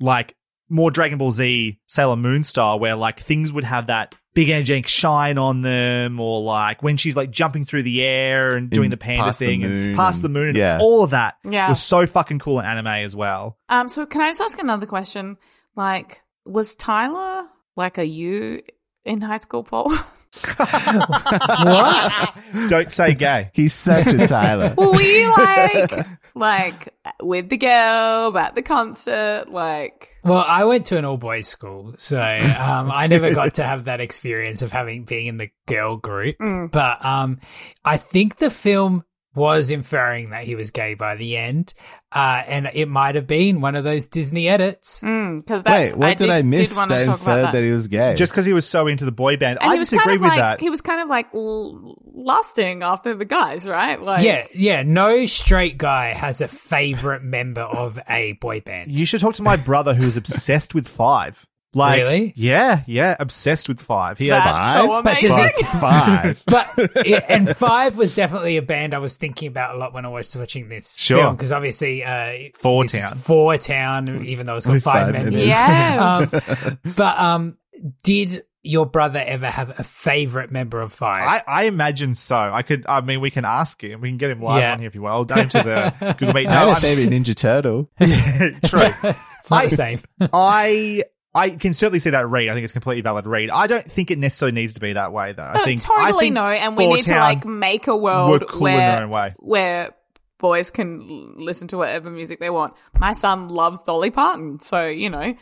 like more Dragon Ball Z Sailor Moon style, where like things would have that big energetic shine on them, or like when she's like jumping through the air and doing In the panda Past the thing Moon and past the moon, and yeah. all of that Yeah. was so fucking cool in anime as well. Um. So can I just ask another question? Like, was Tyler like a you in high school, Paul? what? Don't say gay. He's such a Tyler. Were you like like with the girls at the concert? Like, Well, I went to an all boys school, so um, I never got to have that experience of having being in the girl group. But um, I think the film was inferring that he was gay by the end, uh, and it might have been one of those Disney edits. because that's Wait, what I did, I miss Did that inferred that. that. he was gay? Just because he was so into the boy band, And I disagree kind of with like, that. He was kind of like l- lusting after the guys, right? Like, Yeah, yeah. No straight guy has a favorite member of a boy band. You should talk to my brother who is obsessed with Five. Like, Really? Yeah, yeah, obsessed with Five. He has That's so But does amazing. it- five. but yeah, and Five was definitely a band I was thinking about a lot when I was watching this Sure. because obviously uh, Four Town. Four Town, even though it's got With five, five members. members. Yes. um, but um, did your brother ever have a favorite member of Five? I, I imagine so. I could. I mean, we can ask him. We can get him live Yeah. on here if you will. Down to the Google Meet. I had No, a I'm- favorite Ninja Turtle. true. it's not I- the same. I I can certainly see that read. I think it's a completely valid read. I don't think it necessarily needs to be that way, though. I think I totally think no, and we need to like make a world cool where their own way. where boys can listen to whatever music they want. My son loves Dolly Parton, so you know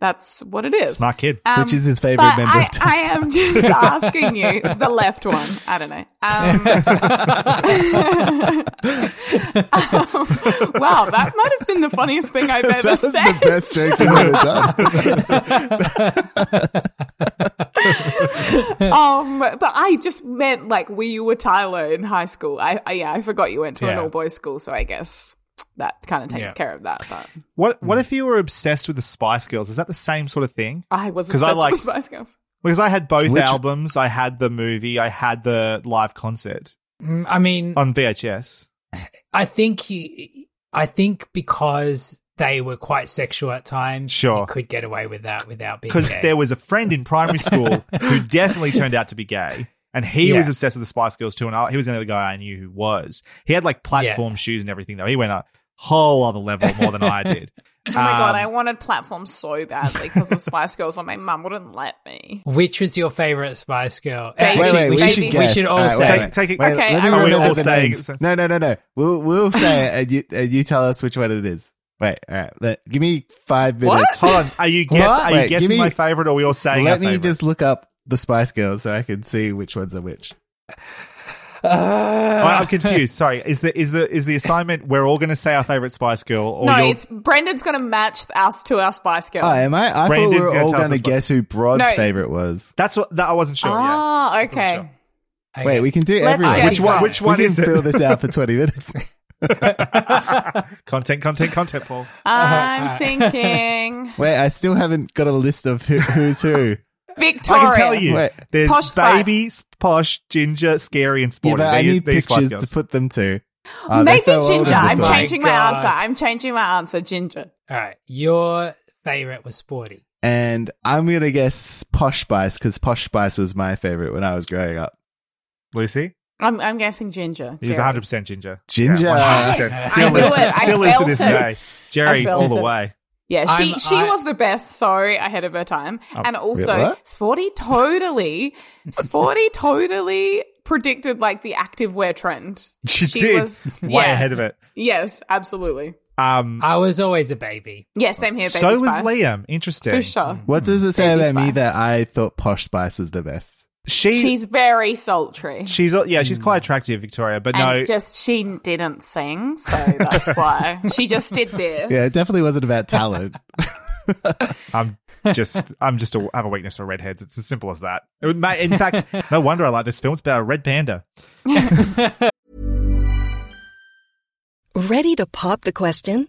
that's what it is. Smart kid. Um, Which is his favorite member I. I am just asking you the left one. I don't know. Um, um, wow, that might have been the funniest thing I've ever That was said. the best joke you've ever done. um, but I just meant like we you were Tyler in high school. I, I yeah, I forgot you went to an all boys school, so I guess that kind of takes Yeah. care of that. But What What if you were obsessed with the Spice Girls? Is that the same sort of thing? I was 'Cause I like- with Spice Girls. Because I had both Which- albums. I had the movie. I had the live concert Mm, I mean, on VHS. I think you, I think because they were quite sexual at times, Sure. you could get away with that without being Because there was a friend in primary school who definitely turned out to be gay. And he Yeah. was obsessed with the Spice Girls too. And I, he was another guy I knew who was. He had like platform shoes and everything, though. He went a whole other level more than I did. Oh my god, Um, I wanted platforms so badly because of Spice Girls, and my mum wouldn't let me. Which was your favorite Spice Girl? Baby- Wait, wait, we, Baby- should we should all Alright, say- wait, Take- take it- Wait, Okay, let me I- remember all the saying names. No, no, no, no. We'll we'll say it, and you and you tell us which one it is. Wait, all right. Let, give me five What? minutes. Hold on. Are you, guess, What? are you Wait, guessing me- my favorite or are we all saying Let our me favorite? just look up the Spice Girls so I can see which ones are which. Oh, I'm confused. Sorry. Is the is the is the assignment we're all going to say our favorite Spice Girl or no, you're- it's Brendan's going to match us to our Spice Girl. Oh, am I? I thought Brendan's we were gonna all going to guess who Brod's No. favorite was. That's what that I wasn't sure. yeah. ah, okay. sure. Okay. Wait, we can do Let's everyone. Which one? right. Which we one can is it? fill this out for 20 minutes. content, content, content, Paul. I'm thinking Wait, I still haven't got a list of who, who's who. Victoria. I can tell you. Wait. There's Posh Spice. baby, posh, ginger, scary, and Yeah, sporty. but I need these pictures to put them to. Oh, oh Maybe so Ginger. I'm bizarre. My changing my God. answer. I'm changing my answer. Ginger. All right, your favorite was Sporty. And I'm going to guess Posh Spice because Posh Spice was my favorite when I was growing up. Lucy, I'm, I'm guessing Ginger. he was 100 percent ginger. Ginger. Yeah, 100%. Yes, Still I knew lives, it. I still lives to this it. day. Geri, all the it. way. Yeah, she I'm- she I- was the best. So ahead of her time, and also wait, what? Sporty totally, Sporty totally predicted like the active wear trend. She, She did was- way yeah. ahead of it. Yes, absolutely. Um, I was always a baby. Yeah, same here. Baby so was Liam. Interesting. for sure. What does it say Baby about me that I thought Posh Spice was the best? She, She's very sultry. she's, yeah, she's quite attractive, Victoria. But and no, just she didn't sing, so that's why she just did this. Yeah, it definitely wasn't about talent. I'm just, I'm just a, have a weakness for redheads. It's as simple as that. It In fact, no wonder I like this film. It's about a red panda. Ready to pop the question?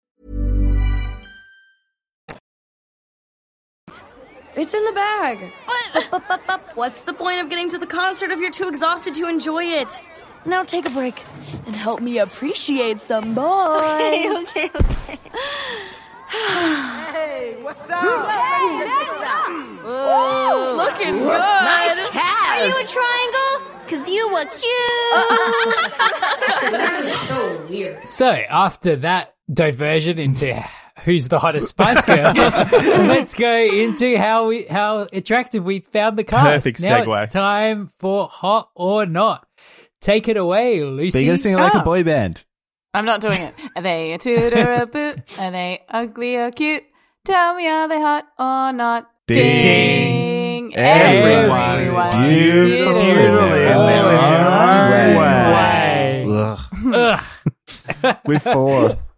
It's in the bag. What? What's the point of getting to the concert if you're too exhausted to enjoy it? Now take a break and help me appreciate some boys. Okay, okay, okay. hey, what's up? Whoa, looking good. Nice cast. Are you a triangle? Cause you were cute. That was so weird. So after that diversion into who's the hottest Spice Girl, let's go into how we how attractive we found the cast. Perfect now segue. it's time for hot or not. Take it away, Lucy. So you gotta sing it like Ah. a boy band. I'm not doing it. Are they a toot or a boot? Are they ugly or cute? Tell me, are they hot or not? Ding. Ding. Everyone's Everyone's beautiful beautiful. in their Way. own way. Ugh. Ugh. With four.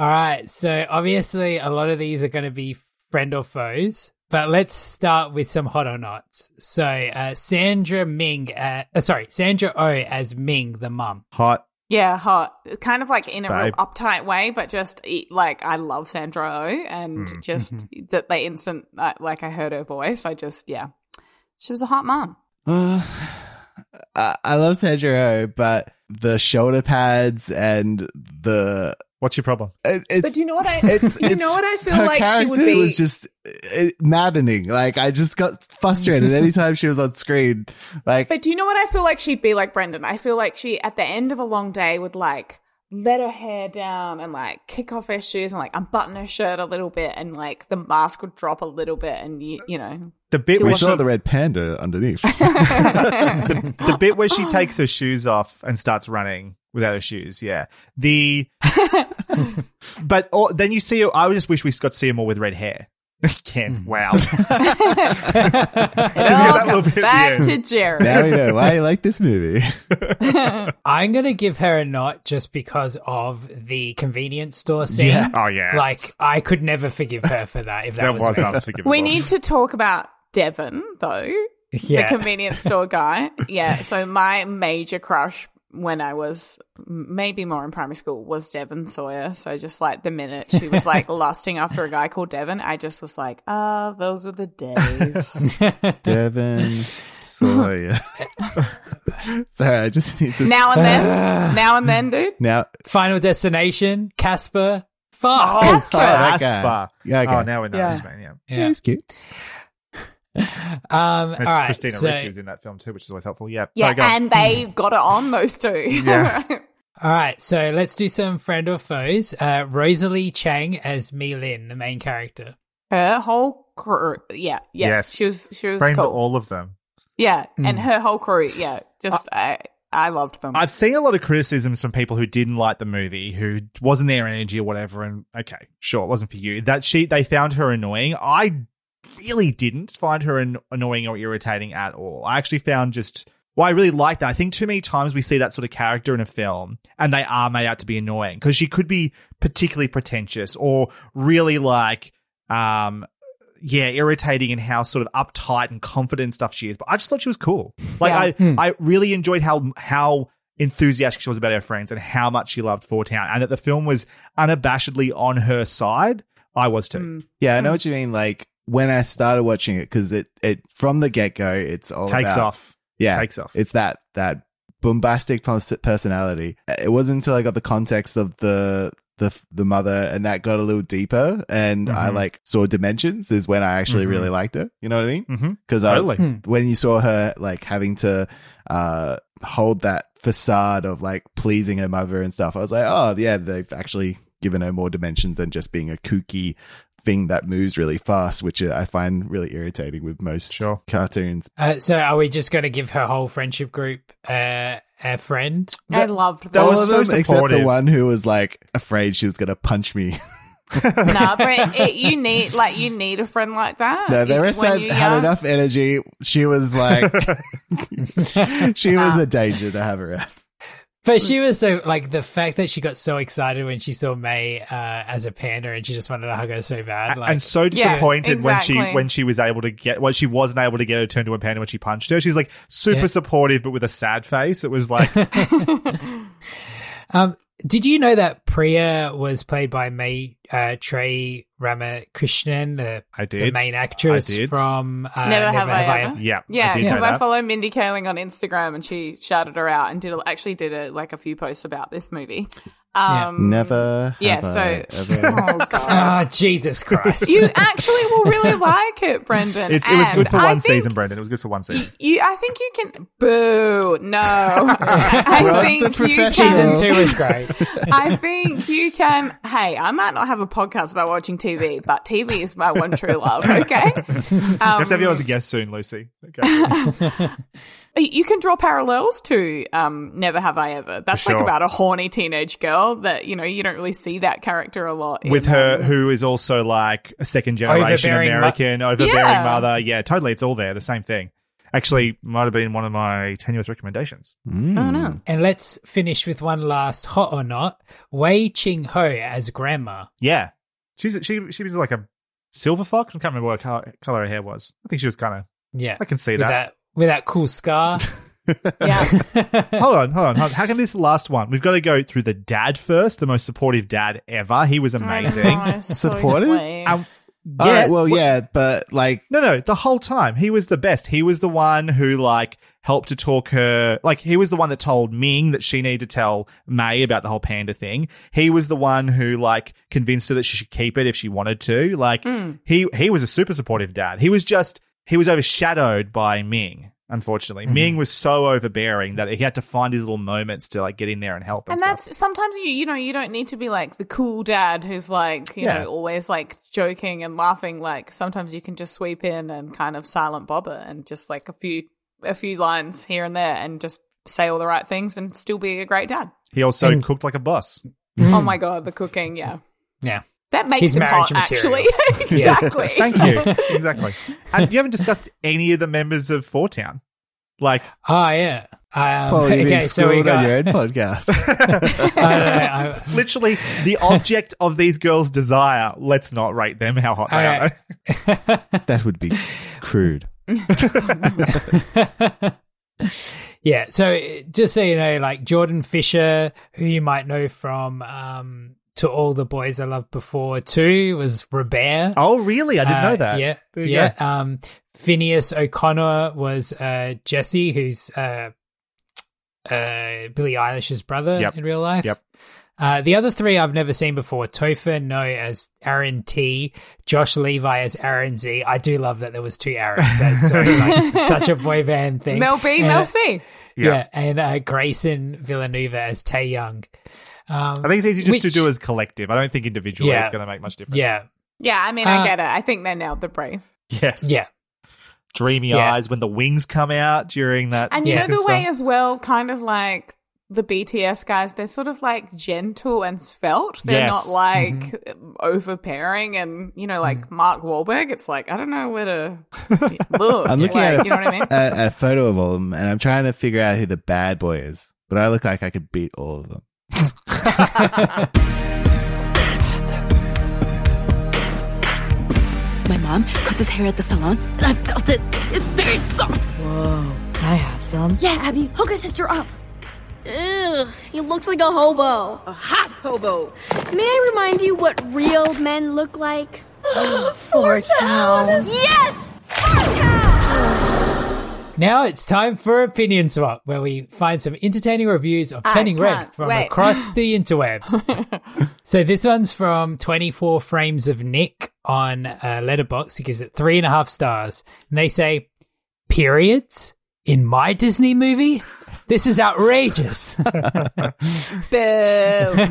All right. So obviously, a lot of these are going to be friend or foes. But let's start with some hot or nots. So uh, Sandra Ming, uh, uh, sorry, Sandra Oh as Ming, the mum. Hot. Yeah, hot. Kind of like in a real uptight way, but just e- like I love Sandra Oh, and Mm. just Mm-hmm. that they instant uh, like I heard her voice. I just yeah, she was a hot mom. Uh, I, I love Sandra Oh, but the shoulder pads and the What's your problem? it, it's But do you know what I? it's, you it's- know what I feel her like she character would be. was just uh, maddening. Like I just got frustrated anytime she was on screen. Like But do you know what I feel like she'd be like Brendan? I feel like she at the end of a long day would like let her hair down and like kick off her shoes and like unbutton her shirt a little bit and like the mask would drop a little bit and you you know The bit where We she, saw the red panda underneath. the, the bit where she takes her shoes off and starts running without her shoes. Yeah. The but or, then you see. I just wish we got to see her more with red hair. Ken, mm. wow. it all comes back to Geri. now we know why you like this movie. I'm gonna give her a not just because of the convenience store scene. Yeah. Oh yeah, Like I could never forgive her for that if that, that was, was unforgivable. We need to talk about Devon though. yeah. the convenience store guy. Yeah. So my major crush when I was maybe more in primary school was Devon Sawa. So just like the minute she was like lusting after a guy called Devon, I just was like, ah, those were the days. Devon Sawa. Sorry, I just need to. now and then, now and then, dude. now Final Destination, Casper. Fuck. Oh, Casper. Casper. Casper. Yeah, okay. Oh, now we know Yeah. this man. Yeah. yeah, Yeah. he's cute. Um, all right. Christina so, Ricci was in that film too, which is always helpful. Yeah. Yeah, Sorry, and they got it on those two. Yeah. all right. So let's do some friend or foes. Uh, Rosalie Chiang as Meilin, the main character. her whole crew. Yeah. Yes. Yes. She was. She was Framed cool. all of them. yeah, and Mm. her whole crew. Yeah. Just I. I loved them. I've seen a lot of criticisms from people who didn't like the movie, who wasn't their energy or whatever. And okay, sure, it wasn't for you. That she they found her annoying. I really didn't find her an- annoying or irritating at all. I actually found just well, I really like that. I think too many times we see that sort of character in a film and they are made out to be annoying because she could be particularly pretentious or really like um yeah, irritating in how sort of uptight and confident and stuff she is. But I just thought she was cool. Like Yeah. I, I really enjoyed how how enthusiastic she was about her friends and how much she loved Four Town, and that the film was unabashedly on her side. I was too. Mm. Yeah, I know what you mean. Like when I started watching it, because it it from the get go, it's all Takes about- off. Yeah, Takes off. It's that that bombastic personality. It wasn't until I got the context of the the the mother and that got a little deeper, and I Mhm. like saw dimensions. Is when I actually Mhm. really liked her. You know what I mean? Because Totally. Hmm. when you saw her like having to uh hold that facade of like pleasing her mother and stuff, I was like, oh yeah, they've actually given her more dimensions than just being a kooky thing that moves really fast, which I find really irritating with most Sure. cartoons. Uh, so are we just going to give her whole friendship group uh, a friend? I loved That them. All was of so them except the one who was like afraid she was going to punch me. no, but it, you need like you need a friend like that. No, the You- rest had, had young. enough energy. She was like, she was a danger to have around. But she was so like the fact that she got so excited when she saw Mei uh, as a panda and she just wanted to hug her so bad. Like, and so Yeah, disappointed when she when she was able to get well she wasn't able to get her turned to a panda when she punched her. She's like super Yeah. supportive but with a sad face. It was like um, did you know that Priya was played by May uh, Trey Ramakrishnan, the, I the main actress I did. from uh, Never Have I Ever? yeah, Yeah, I did know because I that. follow Mindy Kaling on Instagram, and she shouted her out and did actually did a, like a few posts about this movie. Um, Never. Yeah, so I ever. oh god, Ah, Jesus Christ! you actually will really like it, Brendan. It's, it was good And for I one think season, Brendan. It was good for one season. You, I think you can. Boo! No, I think you can. Season two is great. I think you can. Hey, I might not have a podcast about watching TV, but TV is my one true love. Okay, um, you have to have you as a guest soon, Lucy. Okay. You can draw parallels to um, Never Have I Ever. That's For like about a horny teenage girl that you know you don't really see that character a lot in, With her, um, who is also like a second generation Overbearing mo- American, overbearing Yeah. mother. Yeah, totally. It's all there. The same thing. Actually, might have been one of my tenuous recommendations. I don't know. And let's finish with one last hot or not. Wai Ching Ho as grandma. Yeah, she's she she was like a silver fox. I can't remember what color, color her hair was. I think she was kind of. Yeah, I can see that. that with that cool scar. Yeah, hold on, hold on. How come this is the last one? We've got to go through the dad first, the most supportive dad ever. He was amazing. I know, so Supportive? Um, yeah, right, well, wh- yeah, but like, No, no, the whole time he was the best. He was the one who like helped to talk her. Like he was the one that told Ming that she needed to tell Mei about the whole panda thing. He was the one who like convinced her that she should keep it if she wanted to. Like he he was a super supportive dad. He was just he was overshadowed by Ming. Unfortunately, Mm-hmm. Ming was so overbearing that he had to find his little moments to like get in there and help. And, And stuff. that's sometimes you you know you don't need to be like the cool dad who's like you Yeah. know always like joking and laughing. Like sometimes you can just sweep in and kind of silent bobber and just like a few a few lines here and there and just say all the right things and still be a great dad. he also And- cooked like a boss. Oh my god, the cooking, yeah, Yeah. That makes He's him marriage hot. material. Actually, exactly. Thank you. exactly. And you haven't discussed any of the members of Four Town. Like, Oh yeah. Um, Paul, you're okay, so we got. on your own podcast. I don't know, I- literally, the object of these girls' desire. Let's not rate them how hot they are. that would be crude. yeah. So uh, just so you know, like Jordan Fisher, who you might know from um, "To All the Boys I Loved Before" too, was Robert. Oh, really? I didn't Uh, know that. Yeah, yeah. go. Um, Finneas O'Connell was uh, Jesse, who's uh, uh, Billie Eilish's brother Yep. in real life. Yep. Uh, the other three I've never seen before. Topher Ngo as Aaron T, Josh Levi as Aaron Z. I do love that there was two Aarons. That's so, like, such a boy band thing. Mel B, And, Mel C. Yeah, and uh, Grayson Villanueva as Tae Young. Um, I think it's easy just to do as collective. I don't think individually Yeah. it's going to make much difference. Yeah, Yeah, I mean, Uh, I get it. I think they nailed the brief. Yes. yeah. Dreamy Yeah. eyes when the wings come out during that. And you know the song. way as well, kind of like the BTS guys, they're sort of like gentle and svelte. They're Yes. not like overpairing and you know, like Mark Wahlberg. It's like I don't know where to look. I'm looking like, at a, you know what I mean? a, a photo of all of them, and I'm trying to figure out who the bad boy is. But I look like I could beat all of them. My mom cuts his hair at the salon, and I felt it. It's very soft. Whoa. Can I have some? Yeah, Abby, hook his sister up. Ugh, he looks like a hobo. A hot hobo. May I remind you what real men look like? Four Town. Yes! Town! Now it's time for Opinion Swap, where we find some entertaining reviews of I Turning Red from wait. across the interwebs. so this one's from 24 Frames of Nick on uh, Letterboxd. He gives it three and a half stars. And they say, periods? In my Disney movie? This is outrageous. Boo.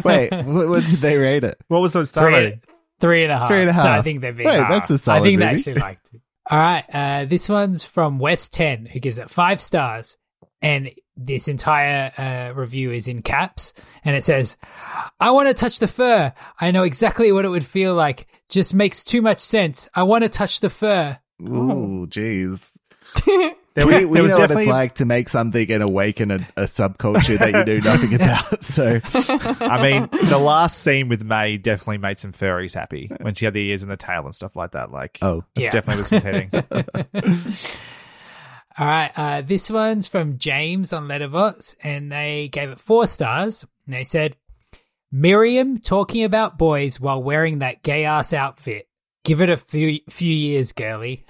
Wait, what, what did they rate it? What was the star three, rating? three and a half. Three and a So I think they're being Wait, that's a solid I think they movie. actually liked it. All right, uh, this one's from West Ten, who gives it five stars, and this entire uh, review is in caps, and it says, "I want to touch the fur. I know exactly what it would feel like. Just makes too much sense. I want to touch the fur." Ooh, jeez. There we we there was know what it's like to make something and awaken a, a subculture that you know nothing about. So I mean, the last scene with Mei definitely made some furries happy when she had the ears and the tail and stuff like that. Like, Oh. that's Yeah. definitely this was heading. All right, uh, this one's from James on Letterboxd, and they gave it four stars. And they said, Miriam talking about boys while wearing that gay ass outfit. Give it a few few years, girly.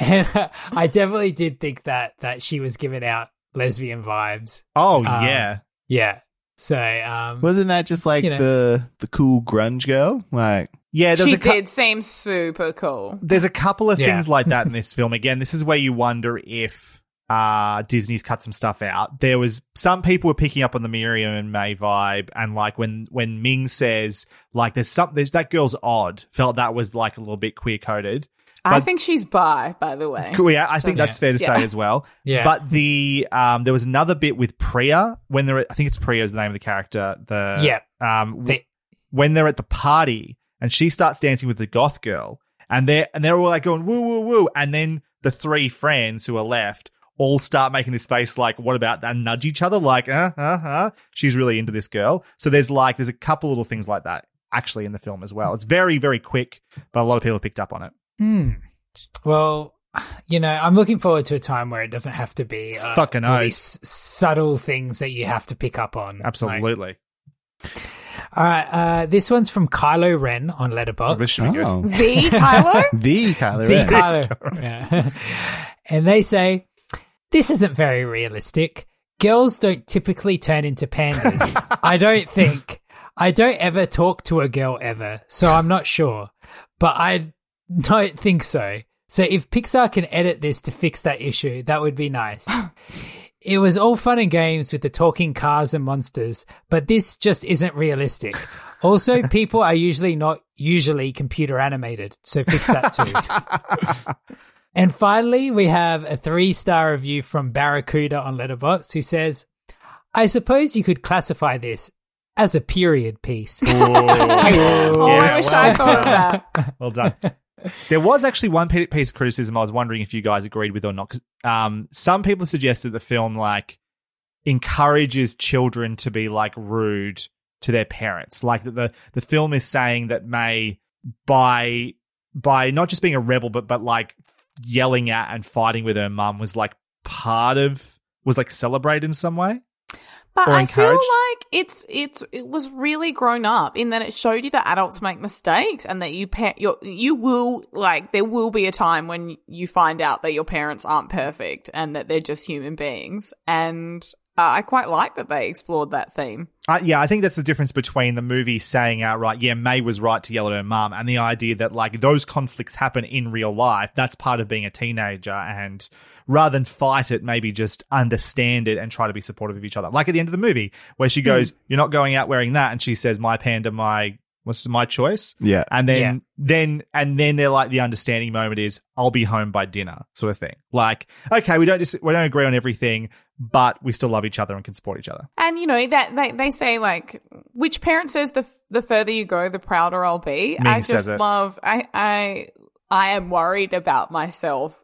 And I definitely did think that that she was giving out lesbian vibes. Oh Um, yeah, Yeah. So, um, wasn't that just like You know. the the cool grunge girl? Like yeah. There's she a cou- did seem super cool. There's a couple of Yeah. things like that in this film. Again, this is where you wonder if uh, Disney's cut some stuff out. There was some people were picking up on the Miriam and Mei vibe, and like when when Ming says like there's some there's that girl's odd. Felt that was like a little bit queer coded. I But- think she's bi, by the way. Cool, yeah, I think Just- that's fair to yeah. say as well. Yeah. But the um, there was another bit with Priya when they're at, I think it's Priya is the name of the character. The Yeah. um, they, when they're at the party and she starts dancing with the goth girl and they're and they're all like going woo woo woo and then the three friends who are left all start making this face like what about that and nudge each other like uh uh uh she's really into this girl so there's like there's a couple little things like that actually in the film as well it's very very quick but a lot of people have picked up on it hmm. Well, you know, I'm looking forward to a time where it doesn't have to be uh, Fucking all these subtle things that you have to pick up on. Like, absolutely All right, uh, this one's from Kylo Ren on Letterboxd. this should be good oh, The Kylo? the Kylo The Ren. Kylo. Yeah. and they say, this isn't very realistic. Girls don't typically turn into pandas. I don't think. I don't ever talk to a girl ever, so I'm not sure. But I don't think so. So if Pixar can edit this to fix that issue, that would be nice. it was all fun and games with the talking cars and monsters, but this just isn't realistic. Also, people are usually not usually computer animated, so fix that too. and finally, we have a three star review from Barracuda on Letterboxd who says, I suppose you could classify this as a period piece. oh, I wish I thought of that. Well done. There was actually one piece of criticism I was wondering if you guys agreed with or not. 'cause, um, some people suggested the film like encourages children to be like rude to their parents. Like the the film is saying that Mei by by not just being a rebel, but but like yelling at and fighting with her mum was like part of was like celebrated in some way. But I feel like it's it's it was really grown up in that it showed you that adults make mistakes and that you pa- you you will like there will be a time when you find out that your parents aren't perfect and that they're just human beings. And uh, I quite like that they explored that theme. Uh, yeah, I think that's the difference between the movie saying outright, yeah, Mei was right to yell at her mum, and the idea that like those conflicts happen in real life. That's part of being a teenager, and rather than fight it, maybe just understand it and try to be supportive of each other. Like at the end of the movie, where she goes, "You're not going out wearing that," and she says, "My panda, my what's my choice?" Yeah. And then, Yeah. then, and then they're like the understanding moment is, "I'll be home by dinner," sort of thing. Like, okay, we don't just we don't agree on everything, but we still love each other and can support each other. And you know that they, they say like which parent says the the further you go the prouder I'll be. Ming I just it. love I I I am worried about myself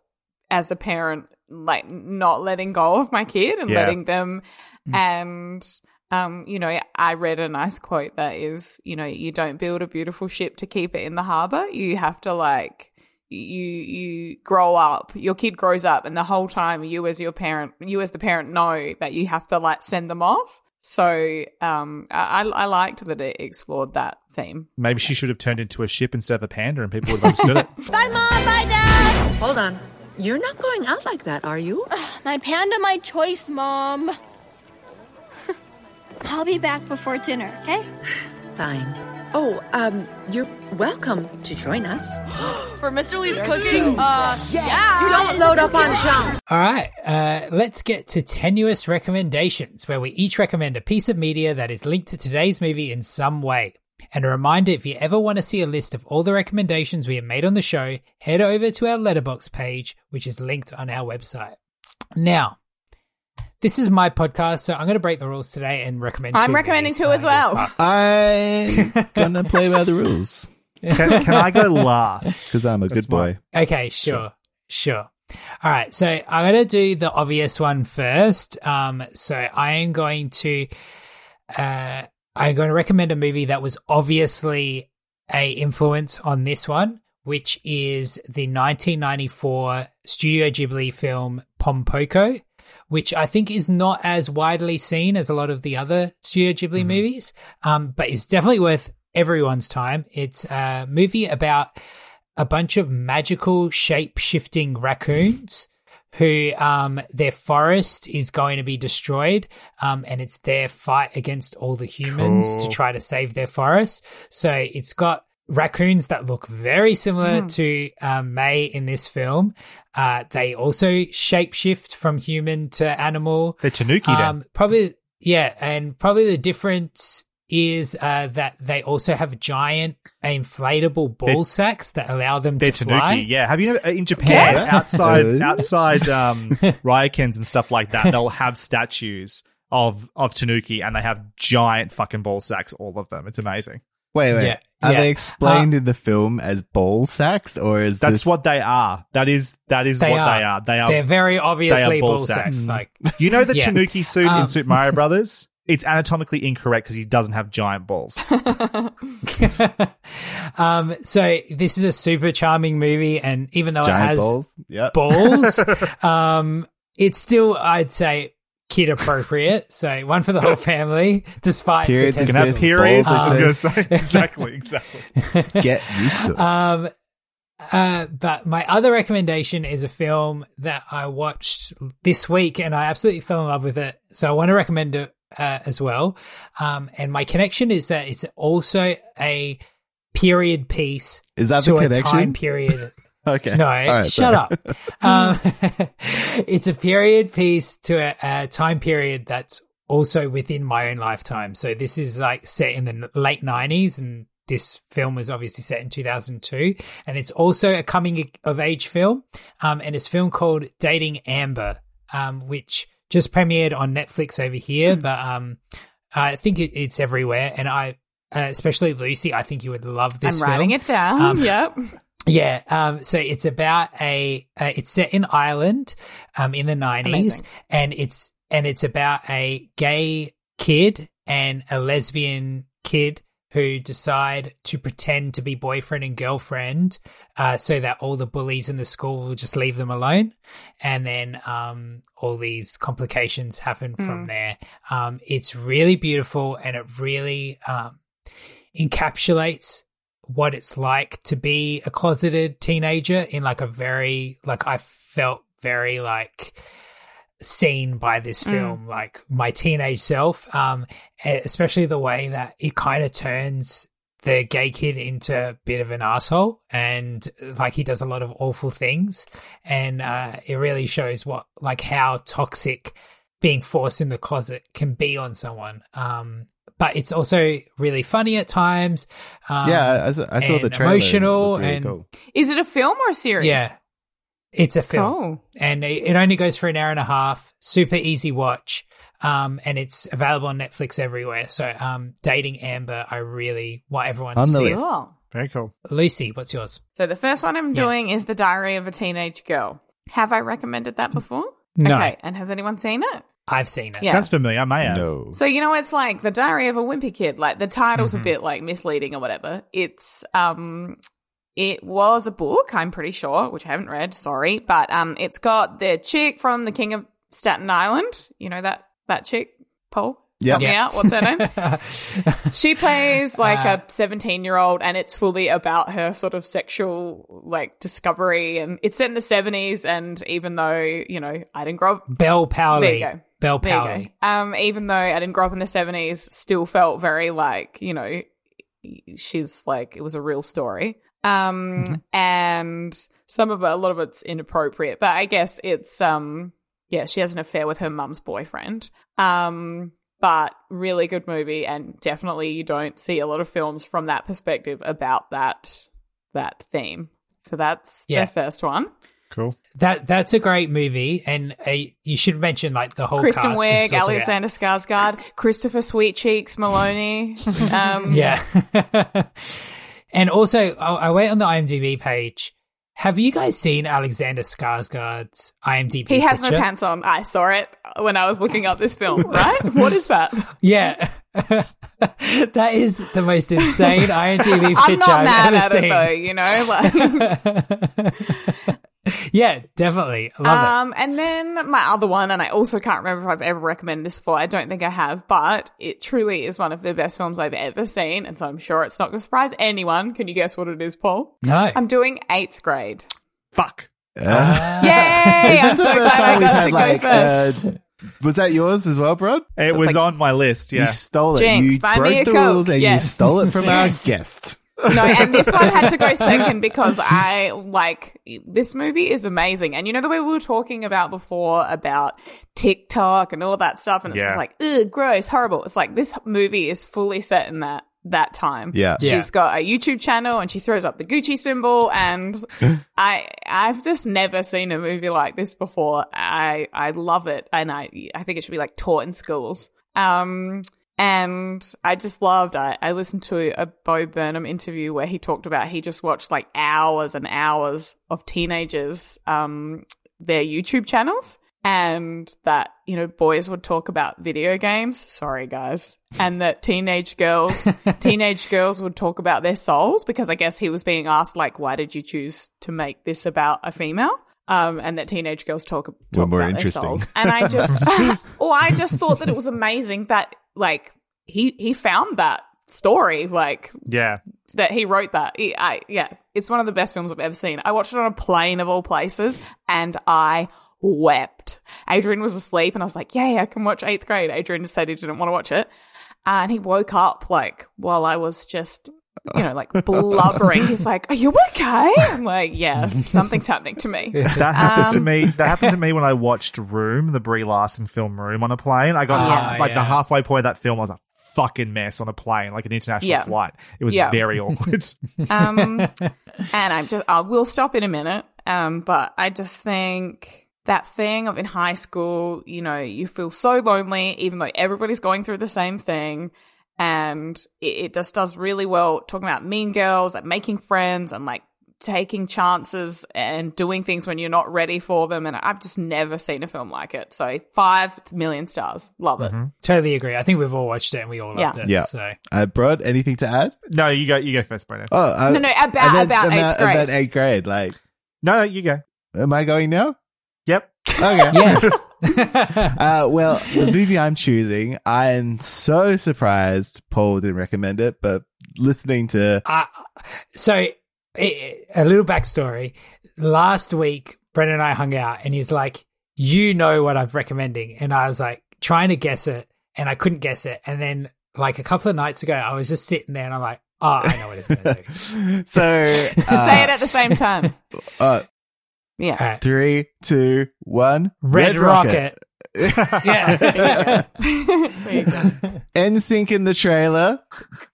as a parent like not letting go of my kid and Yeah. letting them mm. and um you know I read a nice quote that is you know you don't build a beautiful ship to keep it in the harbor you have to like you you grow up your kid grows up and the whole time you as your parent you as the parent know that you have to like send them off so um i i liked that it explored that theme Maybe she should have turned into a ship instead of a panda, and people would have understood it. Bye, Mom. Bye, Dad. Hold on. You're not going out like that, are you? My panda, my choice, Mom. I'll be back before dinner, okay? Fine. Oh, um, you're welcome to join us. For Mr. Lee's cooking, uh, yeah. Don't load up on junk. All right, uh, let's get to tenuous recommendations, where we each recommend a piece of media that is linked to today's movie in some way. And a reminder if you ever want to see a list of all the recommendations we have made on the show, head over to our Letterboxd page, which is linked on our website. Now, this is my podcast, so I'm going to break the rules today and recommend. i'm two recommending movies. two as well I'm gonna play by the rules Can, can I go last? because I'm a good boy. Okay, sure, sure. All right, so I'm going to do the obvious one first. Um, so I am going to, uh, I'm going to recommend a movie that was obviously a influence on this one, which is the 1994 Studio Ghibli film Pom Poko, which I think is not as widely seen as a lot of the other Studio Ghibli movies, um, but is definitely worth everyone's time. It's a movie about a bunch of magical shape shifting raccoons who um, their forest is going to be destroyed um, and it's their fight against all the humans to try to save their forest. So it's got raccoons that look very similar to um, Mei in this film. Uh, they also shapeshift from human to animal. They're Tanuki then. Um, probably, yeah, and probably the difference is uh, that they also have giant inflatable ball They're- sacks that allow them They're to fly. Tanuki, yeah. Have you know in Japan Yeah. outside Uh. outside um ryokans and stuff like that, they'll have statues of of Tanuki and they have giant fucking ball sacks, all of them. It's amazing. Wait, wait. Yeah, Are yeah. they explained in the film as ball sacks, or is That's this- what they are. That is that is They what are. they are. They are They're very obviously ball ball, sacks. sacks. Like, You know the Yeah. Tanuki suit Um, in Super Mario Brothers? It's anatomically incorrect because he doesn't have giant balls. um, so this is a super charming movie, and even though it has balls? Yep. balls, um, it's still, I'd say, kid appropriate. So one for the whole family, despite Periods the You can have periods. Balls I was going to say exactly, exactly. Get used to it. Um, uh, but my other recommendation is a film that I watched this week and I absolutely fell in love with it. So I want to recommend it uh, as well. Um, and my connection is that it's also a period piece Is that to the a time period. Okay. No, All right, shut sorry. up. Um, it's a period piece to a, a time period that's also within my own lifetime. So this is like set in the late 90s and this film was obviously set in 2002 and it's also a coming of age film um, and it's a film called dating amber um, which just premiered on netflix over here but um, i think it, it's everywhere and i uh, especially lucy i think you would love this I'm writing film. it down. Um, yep. yeah, um, so it's about a uh, it's set in Ireland, um, in the nineties, and it's and it's about a gay kid and a lesbian kid who decide to pretend to be boyfriend and girlfriend, uh, so that all the bullies in the school will just leave them alone, and then um, all these complications happen from there. Um, it's really beautiful, and it really um, encapsulates what it's like to be a closeted teenager in like a very like I felt very like seen by this film like my teenage self um especially the way that it kind of turns the gay kid into a bit of an asshole and like he does a lot of awful things. And uh it really shows what like how toxic being forced in the closet can be on someone um but it's also really funny at times um, yeah, I, saw- I saw the trailer. Emotional looked really and cool. Is it a film or a series? yeah, it's a film, Oh. and it it only goes for an hour and a half. Super easy watch, um, and it's available on Netflix everywhere. So, um, dating Amber, I really want everyone to On the see. list. it. Cool. Very cool. Lucy, what's yours? So the first one I'm Yeah. doing is The Diary of a Teenage Girl. Have I recommended that before? No. Okay, and has anyone seen it? I've seen it. Yeah. Sounds familiar. I may have. No. So you know it's like The Diary of a Wimpy Kid. Like the title's Mm-hmm. a bit like misleading or whatever. It's um it was a book, I'm pretty sure, which I haven't read, sorry, but um it's got the chick from The King of Staten Island, you know that that chick, Paul? Yep. Help me Yeah. out. What's her name? she plays like a 17 year old and it's fully about her sort of sexual like discovery and it's set in the 70s and even though you know i didn't grow up Bel Powley. there you go Bel there Powley. go um even though i didn't grow up in the 70s still felt very like you know she's like it was a real story um and some of it a lot of it's inappropriate but i guess it's um yeah she has an affair with her mum's boyfriend um but really good movie and definitely you don't see a lot of films from that perspective about that that theme so that's Yeah. the first one Cool. That that's a great movie, and uh, you should mention like the whole Kristen cast, 'cause it's Wiig, also- Alexander Skarsgård, Christopher Sweet Cheeks Meloni. Um, Yeah. and also, I, I wait on the IMDb page. Have you guys seen Alexander Skarsgård's IMDb? He has no pants on. I saw it when I was looking up this film, right? what is that? Yeah. that is the most insane IMDb I'm picture not mad I've at ever it though, you know? Like, seen. yeah, definitely. I love um, and then my other one, and I also can't remember if I've ever recommended this before. I don't think I have, but it truly is one of the best films I've ever seen, and so I'm sure it's not going to surprise anyone. Can you guess what it is, Paul? No. I'm doing eighth grade. Fuck. Uh, Yay! is I'm so the first glad I time we've got to had go like? first. Uh, was that yours as well, bro? It it's was like- on my list. Yeah. You stole it. Jinx, you broke the Coke. rules and Yes. you stole it from Yes. our guest. No, and this one had to go second because I like this movie is amazing. And you know the way we were talking about before about TikTok and all that stuff, and it's Yeah. just like, ugh, gross, horrible. It's like this movie is fully set in that that time. Yeah. Yeah. She's got a YouTube channel and she throws up the Gucci symbol and I I've just never seen a movie like this before. I I love it and I I think it should be like taught in schools. Um and I just loved I, I listened to a Bo Burnham interview where he talked about he just watched like hours and hours of teenagers um their YouTube channels and that you know boys would talk about video games. Sorry guys. And that teenage girls teenage girls would talk about their souls because i guess he was being asked like why did you choose to make this about a female? Um, and that teenage girls talk, talk more about their souls. And I just, oh, I just thought that it was amazing that like he he found that story like Yeah. that he wrote that. He, I, yeah, it's one of the best films I've ever seen. I watched it on a plane of all places, and I wept. Adrian was asleep, and I was like, "Yay, I can watch Eighth Grade." Adrian said he didn't want to watch it, and he woke up like while I was just you know, like blubbering. He's like, "Are you okay?" I'm like, "Yeah, something's happening to me." That happened to Um, me. That happened to me when I watched Room, the Brie Larson film Room, on a plane. I got Ah, half- like the halfway point of that film I was a fucking mess on a plane, like an international Yeah. flight. It was Yeah. very awkward. um, and I'm just, I will stop in a minute. Um, but I just think that thing of in high school, you know, you feel so lonely, even though everybody's going through the same thing. And it, it just does really well talking about mean girls and making friends and like taking chances and doing things when you're not ready for them. And I've just never seen a film like it. So five million stars. Love it. Totally agree. I think we've all watched it and we all loved Yeah. it. Yeah. So Uh, Brod, anything to add? no, you go. You go first, Brendan. Oh, uh, No, no, about- I meant about eighth grade. About eighth grade. Like, No, no, you go. am I going now? Yep. Okay. yes. uh, well, the movie I'm choosing, I am so surprised Paul didn't recommend it, but listening to Uh, so, a little backstory. Last week, Brendan and I hung out, and he's like, "You know what I'm recommending," and I was like trying to guess it, and I couldn't guess it. And then, like a couple of nights ago, I was just sitting there, and I'm like, "Oh, I know what it's going to do." so Say it at the same time. uh, Yeah. All right. three, two, one. Red, Rocket. yeah. NSYNC in the trailer.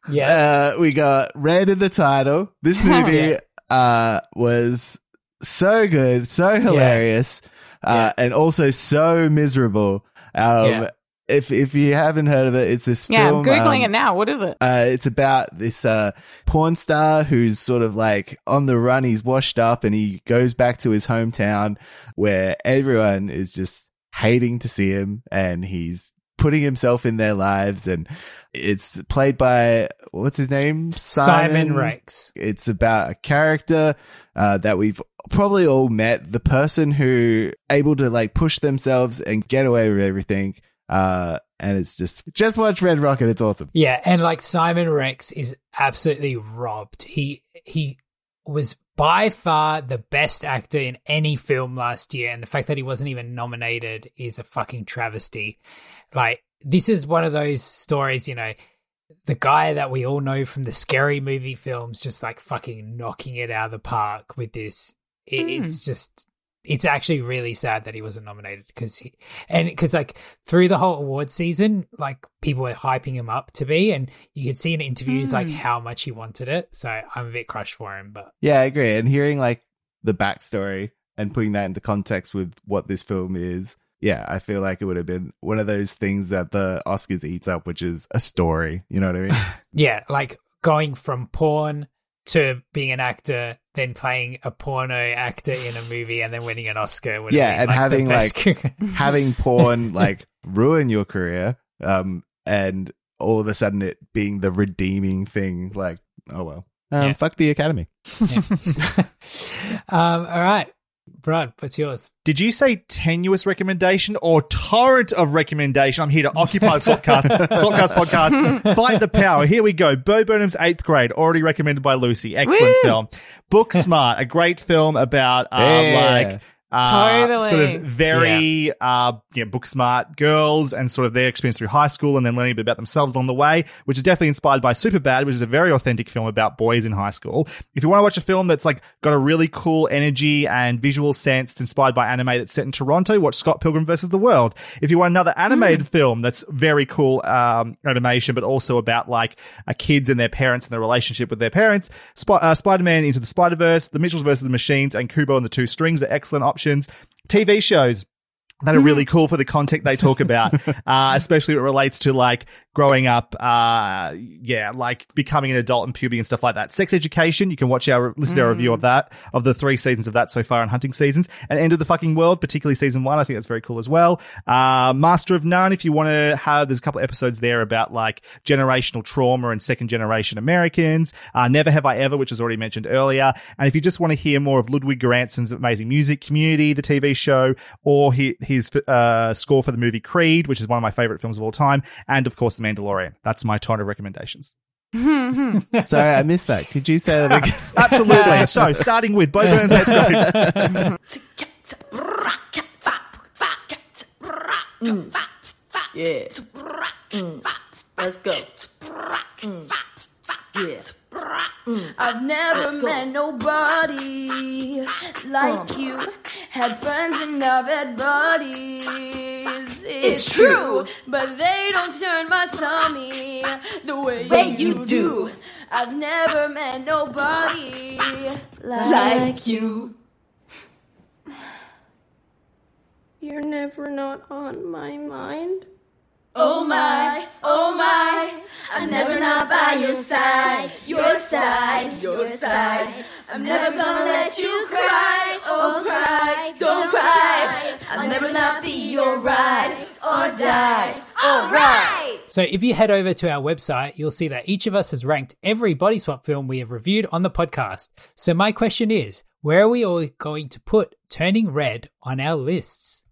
Yeah. Uh, we got red in the title. This movie Yeah. uh, was so good, so hilarious, uh, and also so miserable. Um, Yeah. If if you haven't heard of it, it's this Yeah, film. I'm Googling um, it now. What is it? Uh, it's about this uh, porn star who's sort of like on the run. He's washed up and he goes back to his hometown where everyone is just hating to see him and he's putting himself in their lives. And it's played by, what's his name? Simon Rex. It's about a character uh, that we've probably all met. The person who able to like push themselves and get away with everything. Uh, and it's just, just watch Red Rocket. It's awesome. Yeah, and like Simon Rex is absolutely robbed. He he was by far the best actor in any film last year, and the fact that he wasn't even nominated is a fucking travesty. Like this is one of those stories, you know, the guy that we all know from the scary movie films just like fucking knocking it out of the park with this. It, It's just it's actually really sad that he wasn't nominated because he and because like through the whole award season like people were hyping him up to be and you could see in interviews like Hmm. how much he wanted it so i'm a bit crushed for him but Yeah, I agree. And hearing like the backstory and putting that into context with what this film is, yeah, I feel like it would have been one of those things that the Oscars eats up, which is a story. You know what I mean? yeah like going from porn to being an actor then playing a porno actor in a movie and then winning an oscar would yeah, been, and like, having like having porn like ruin your career, um, and all of a sudden it being the redeeming thing. Like, oh well, um, Yeah. fuck the Academy. um all right Brod what's yours Did you say tenuous recommendation or torrent of recommendation? I'm here to occupy the podcast, podcast, podcast. Fight the power. Here we go. Bo Burnham's Eighth Grade, already recommended by Lucy. Excellent Woo! film. Book Smart, a great film about uh, Yeah. like. Uh, Totally. Sort of very uh, yeah, book smart girls and sort of their experience through high school and then learning a bit about themselves along the way, which is definitely inspired by Superbad, which is a very authentic film about boys in high school. If you want to watch a film that's like got a really cool energy and visual sense, it's inspired by anime that's set in Toronto, watch Scott Pilgrim versus the World. If you want another animated film that's very cool um, animation, but also about like uh, kids and their parents and their relationship with their parents, Sp- uh, Spider-Man Into the Spider-Verse, The Mitchells versus the Machines, and Kubo and the Two Strings are excellent options. TV shows that are really cool for the content they talk about, uh, especially it relates to like growing up, uh, yeah, like becoming an adult and puberty and stuff like that. Sex Education, you can watch our, listen to our review of that, of the three seasons of that so far in hunting seasons. And End of the Fucking World, particularly season one, I think that's very cool as well. Uh, Master of None, if you want to have, there's a couple of episodes there about like generational trauma and second generation Americans. Uh, Never Have I Ever, which was already mentioned earlier. And if you just want to hear more of Ludwig Göransson's amazing music, Community, the TV show, or he, his uh, score for the movie Creed, which is one of my favorite films of all time, and of course The Mandalorian. That's my ton of recommendations. Sorry, I missed that. Could you say that again? Absolutely. so, starting with Bo Burnham's Eighth Grade. Yeah. Mm. Let's go. Mm. I've never met nobody like you. Had friends and I've had buddies. It's, true, but they don't turn my tummy the way, Way you, you do. I've never met nobody like you. You're never not on my mind. Oh my, oh my, I'm never not by your side, your side, your side. I'm never gonna let you cry, oh cry, don't cry. I'll never not be your ride or die, alright. So if you head over to our website, you'll see that each of us has ranked every body swap film we have reviewed on the podcast. So my question is, where are we all going to put Turning Red on our lists?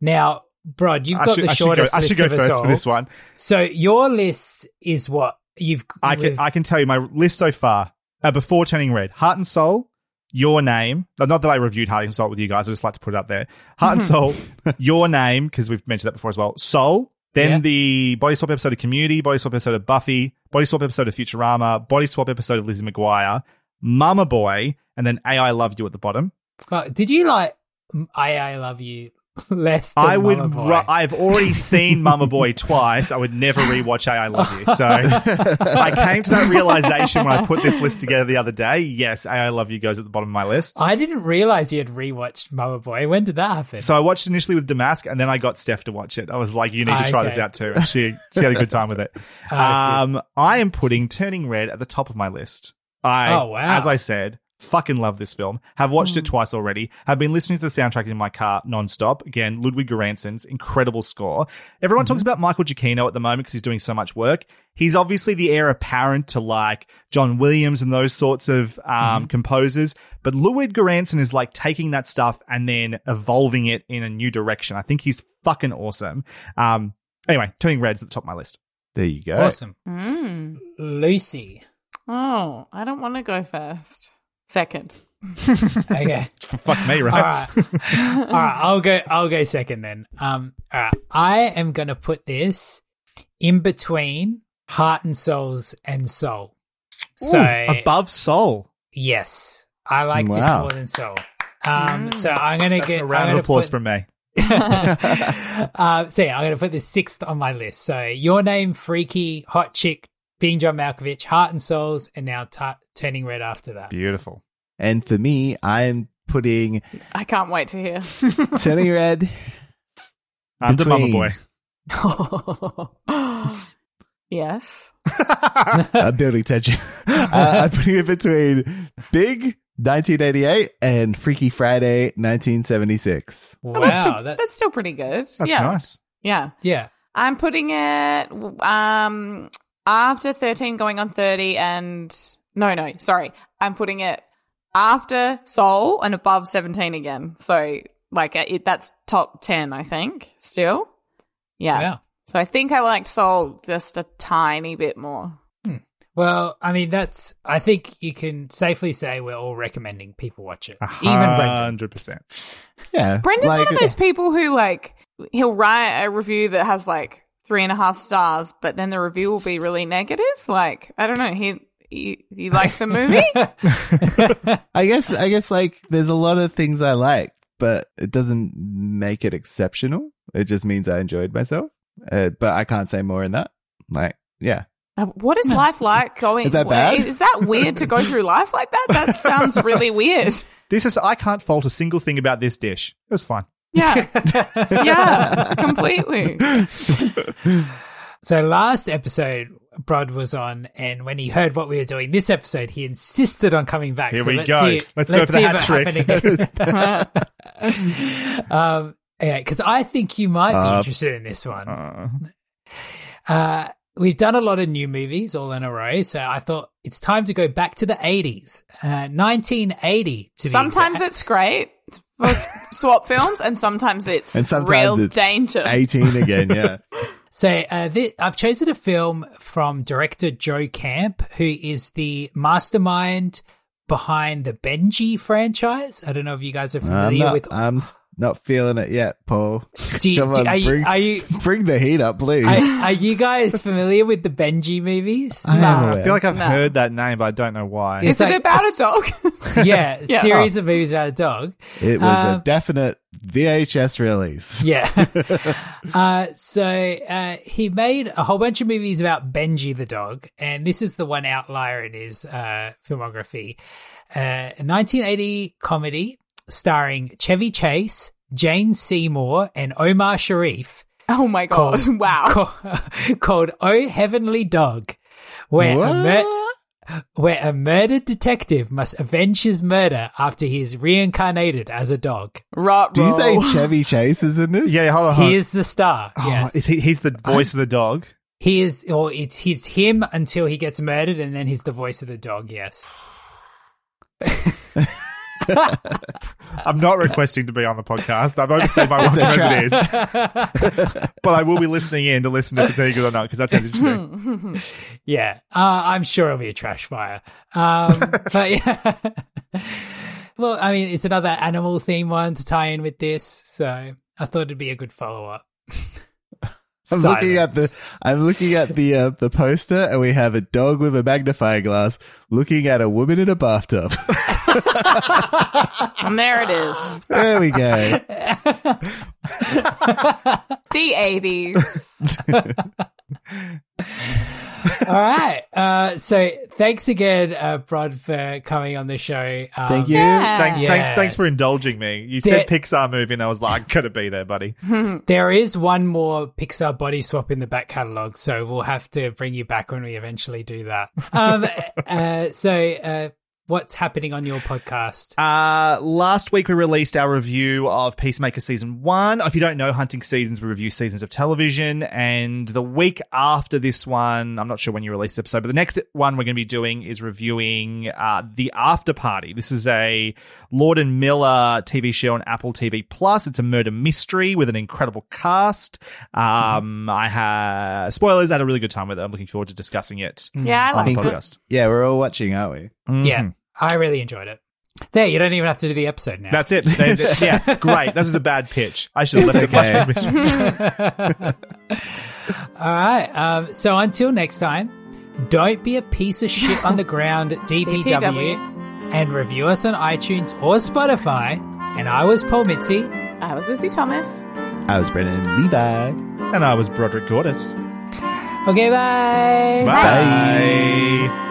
Now, Brod, you've I got should- the I should go- shortest I should list go first all. for this one. So your list is what you've. I can I can tell you my list so far. Uh, before turning red, Heart and Soul, Your Name. Not that I reviewed Heart and Soul with you guys. I just like to put it up there. Heart and Soul, Your Name, because we've mentioned that before as well. Soul. Then Yeah. the body swap episode of Community, body swap episode of Buffy, body swap episode of Futurama, body swap episode of Lizzie McGuire, Mama Boy, and then AI Love You at the bottom. Uh, Did you like I I Love You less than I would. Ru- I've already seen Mama Boy twice. I would never rewatch AI Love You. So I came to that realization when I put this list together the other day. Yes, AI Love You goes at the bottom of my list. I didn't realize you had rewatched Mama Boy. When did that happen? So I watched initially with Damask, and then I got Steph to watch it. I was like, "You need to try this out too." And she she had a good time with it. Ah, um, I am putting Turning Red at the top of my list. I, Oh, wow. As I said, fucking love this film. Have watched it twice already. Have been listening to the soundtrack in my car nonstop. Again, Ludwig Göransson's incredible score. Everyone Mm-hmm. talks about Michael Giacchino at the moment because he's doing so much work. He's obviously the heir apparent to like John Williams and those sorts of um, Mm-hmm. composers. But Ludwig Göransson is like taking that stuff and then evolving it in a new direction. I think he's fucking awesome. Um, anyway, Turning Red's at the top of my list. There you go. awesome, Mm. Lucy. Oh, I don't want to go first. Second. Okay. Fuck me, right? right. All right. I'll go. I'll go second then. Um. All right. I am going to put this in between Heart and Souls and Soul. So Ooh, above Soul. yes, I like this more than Soul. Um. So I'm gonna That's get a round of gonna applause put, from me. uh, so yeah, I'm going to put this sixth on my list. So your name, Freaky, Hot Chick, Being John Malkovich, Heart and Souls, and now t- Turning Red after that. Beautiful. And for me, I'm putting I can't wait to hear. Turning Red Under Mama Between. Boy. yes. uh, building tension. uh, I'm putting it between Big 1988 and Freaky Friday 1976. Wow, Oh, that's, still, that- that's still pretty good. That's yeah. nice. Yeah. yeah. I'm putting it um after 13 going on 30 and no no, sorry. I'm putting it after Soul and above 17 again. So like it that's top 10 I think still. Yeah. Wow. So I think I liked Soul just a tiny bit more. Hmm. Well, I mean, that's. I think you can safely say we're all recommending people watch it, A even Brendan. hundred percent. Yeah. Brendan's like- one of those people who like he'll write a review that has like three and a half stars, but then the review will be really negative. Like I don't know, he you, you liked the movie? I guess, I guess like there's a lot of things I like, but it doesn't make it exceptional. It just means I enjoyed myself. Uh, but I can't say more than that. Like, yeah. Uh, what is life like going? Is that bad? Is that weird to go through life like that? That sounds really weird. This is I can't fault a single thing about this dish. It was fine. Yeah, yeah, completely. So last episode, Brod was on, and when he heard what we were doing this episode, he insisted on coming back. Here so we let's go. See, Let's let's go see for if the it hat happened again. um, yeah, because I think you might be Uh, interested in this one. Uh, Uh, we've done a lot of new movies all in a row, so I thought it's time to go back to the 80s. Uh, 1980 to be Sometimes exact. it's great for s- swap films, and sometimes it's And sometimes real it's danger. 18 again. Yeah. So uh, thi- I've chosen a film from director Joe Camp, who is the mastermind behind the Benji franchise. I don't know if you guys are I'm familiar not, with. I'm s- Not feeling it yet, Paul. Do you, Come do- on, are, you, bring, are you bring the heat up, please. are, are you guys familiar with the Benji movies? I Nah. I feel like I've No. heard that name, but I don't know why. It's Is it like about a dog? Yeah, Yeah. series of movies about a dog. it was Um, a definite VHS release. Yeah. uh, so uh, he made a whole bunch of movies about Benji the dog, and this is the one outlier in his uh, filmography. Uh, 1980 comedy starring Chevy Chase, Jane Seymour, and Omar Sharif oh my god! Called- wow. called, called Oh Heavenly Dog, where a, mur- where a murdered detective must avenge his murder after he is reincarnated as a dog. Rut Do you say. Chevy Chase is in this? Yeah, hold on. Hold on. He is the star. Oh, yes. is he? He's the voice of the dog. He is, or it's he's him until he gets murdered, and then he's the voice of the dog. Yes. I'm not requesting to be on the podcast. I've overstayed my welcome as it is, but I will be listening in to listen if it's any good or not because that sounds interesting. Yeah, uh, I'm sure it'll be a trash fire. Um, but yeah. well, I mean, it's another animal theme one to tie in with this, so I thought it'd be a good follow up. I'm looking at the I'm looking at the uh, the poster and we have a dog with a magnifying glass looking at a woman in a bathtub. and there it is. there we go. The 80s. All right. Uh, so thanks again, uh, Brod, for coming on the show. Um, Thank you. Yeah. Thank, Yes. Thanks, thanks for indulging me. You said Pixar movie, and I was like, "Gotta be there, buddy." There is one more Pixar body swap in the back catalog, so we'll have to bring you back when we eventually do that. Um, uh, so, uh, what's happening on your podcast? Uh, last week we released our review of Peacemaker season one. If you don't know Hunting Seasons, we review seasons of television. And the week after this one, I'm not sure when you release the episode, but the next one we're going to be doing is reviewing uh, The After Party. This is a Lord and Miller TV show on Apple TV Plus. It's a murder mystery with an incredible cast. Um, I have spoilers. I had a really good time with it. I'm looking forward to discussing it Yeah, I on the it. podcast. Yeah, we're all watching, aren't we? Mhm. Yeah, I really enjoyed it. There, you don't even have to do the episode now. That's it. They- they- yeah, great. This is a bad pitch. I should have It's left it much more All right. Um, so until next time, don't be a piece of shit on the ground, DPW, DPW. and review us on iTunes or Spotify. And I was Paul Mitzi. I was Lizzie Thomas. I was Brendan Levi. And I was Broderick Gordis. Okay, bye. Bye.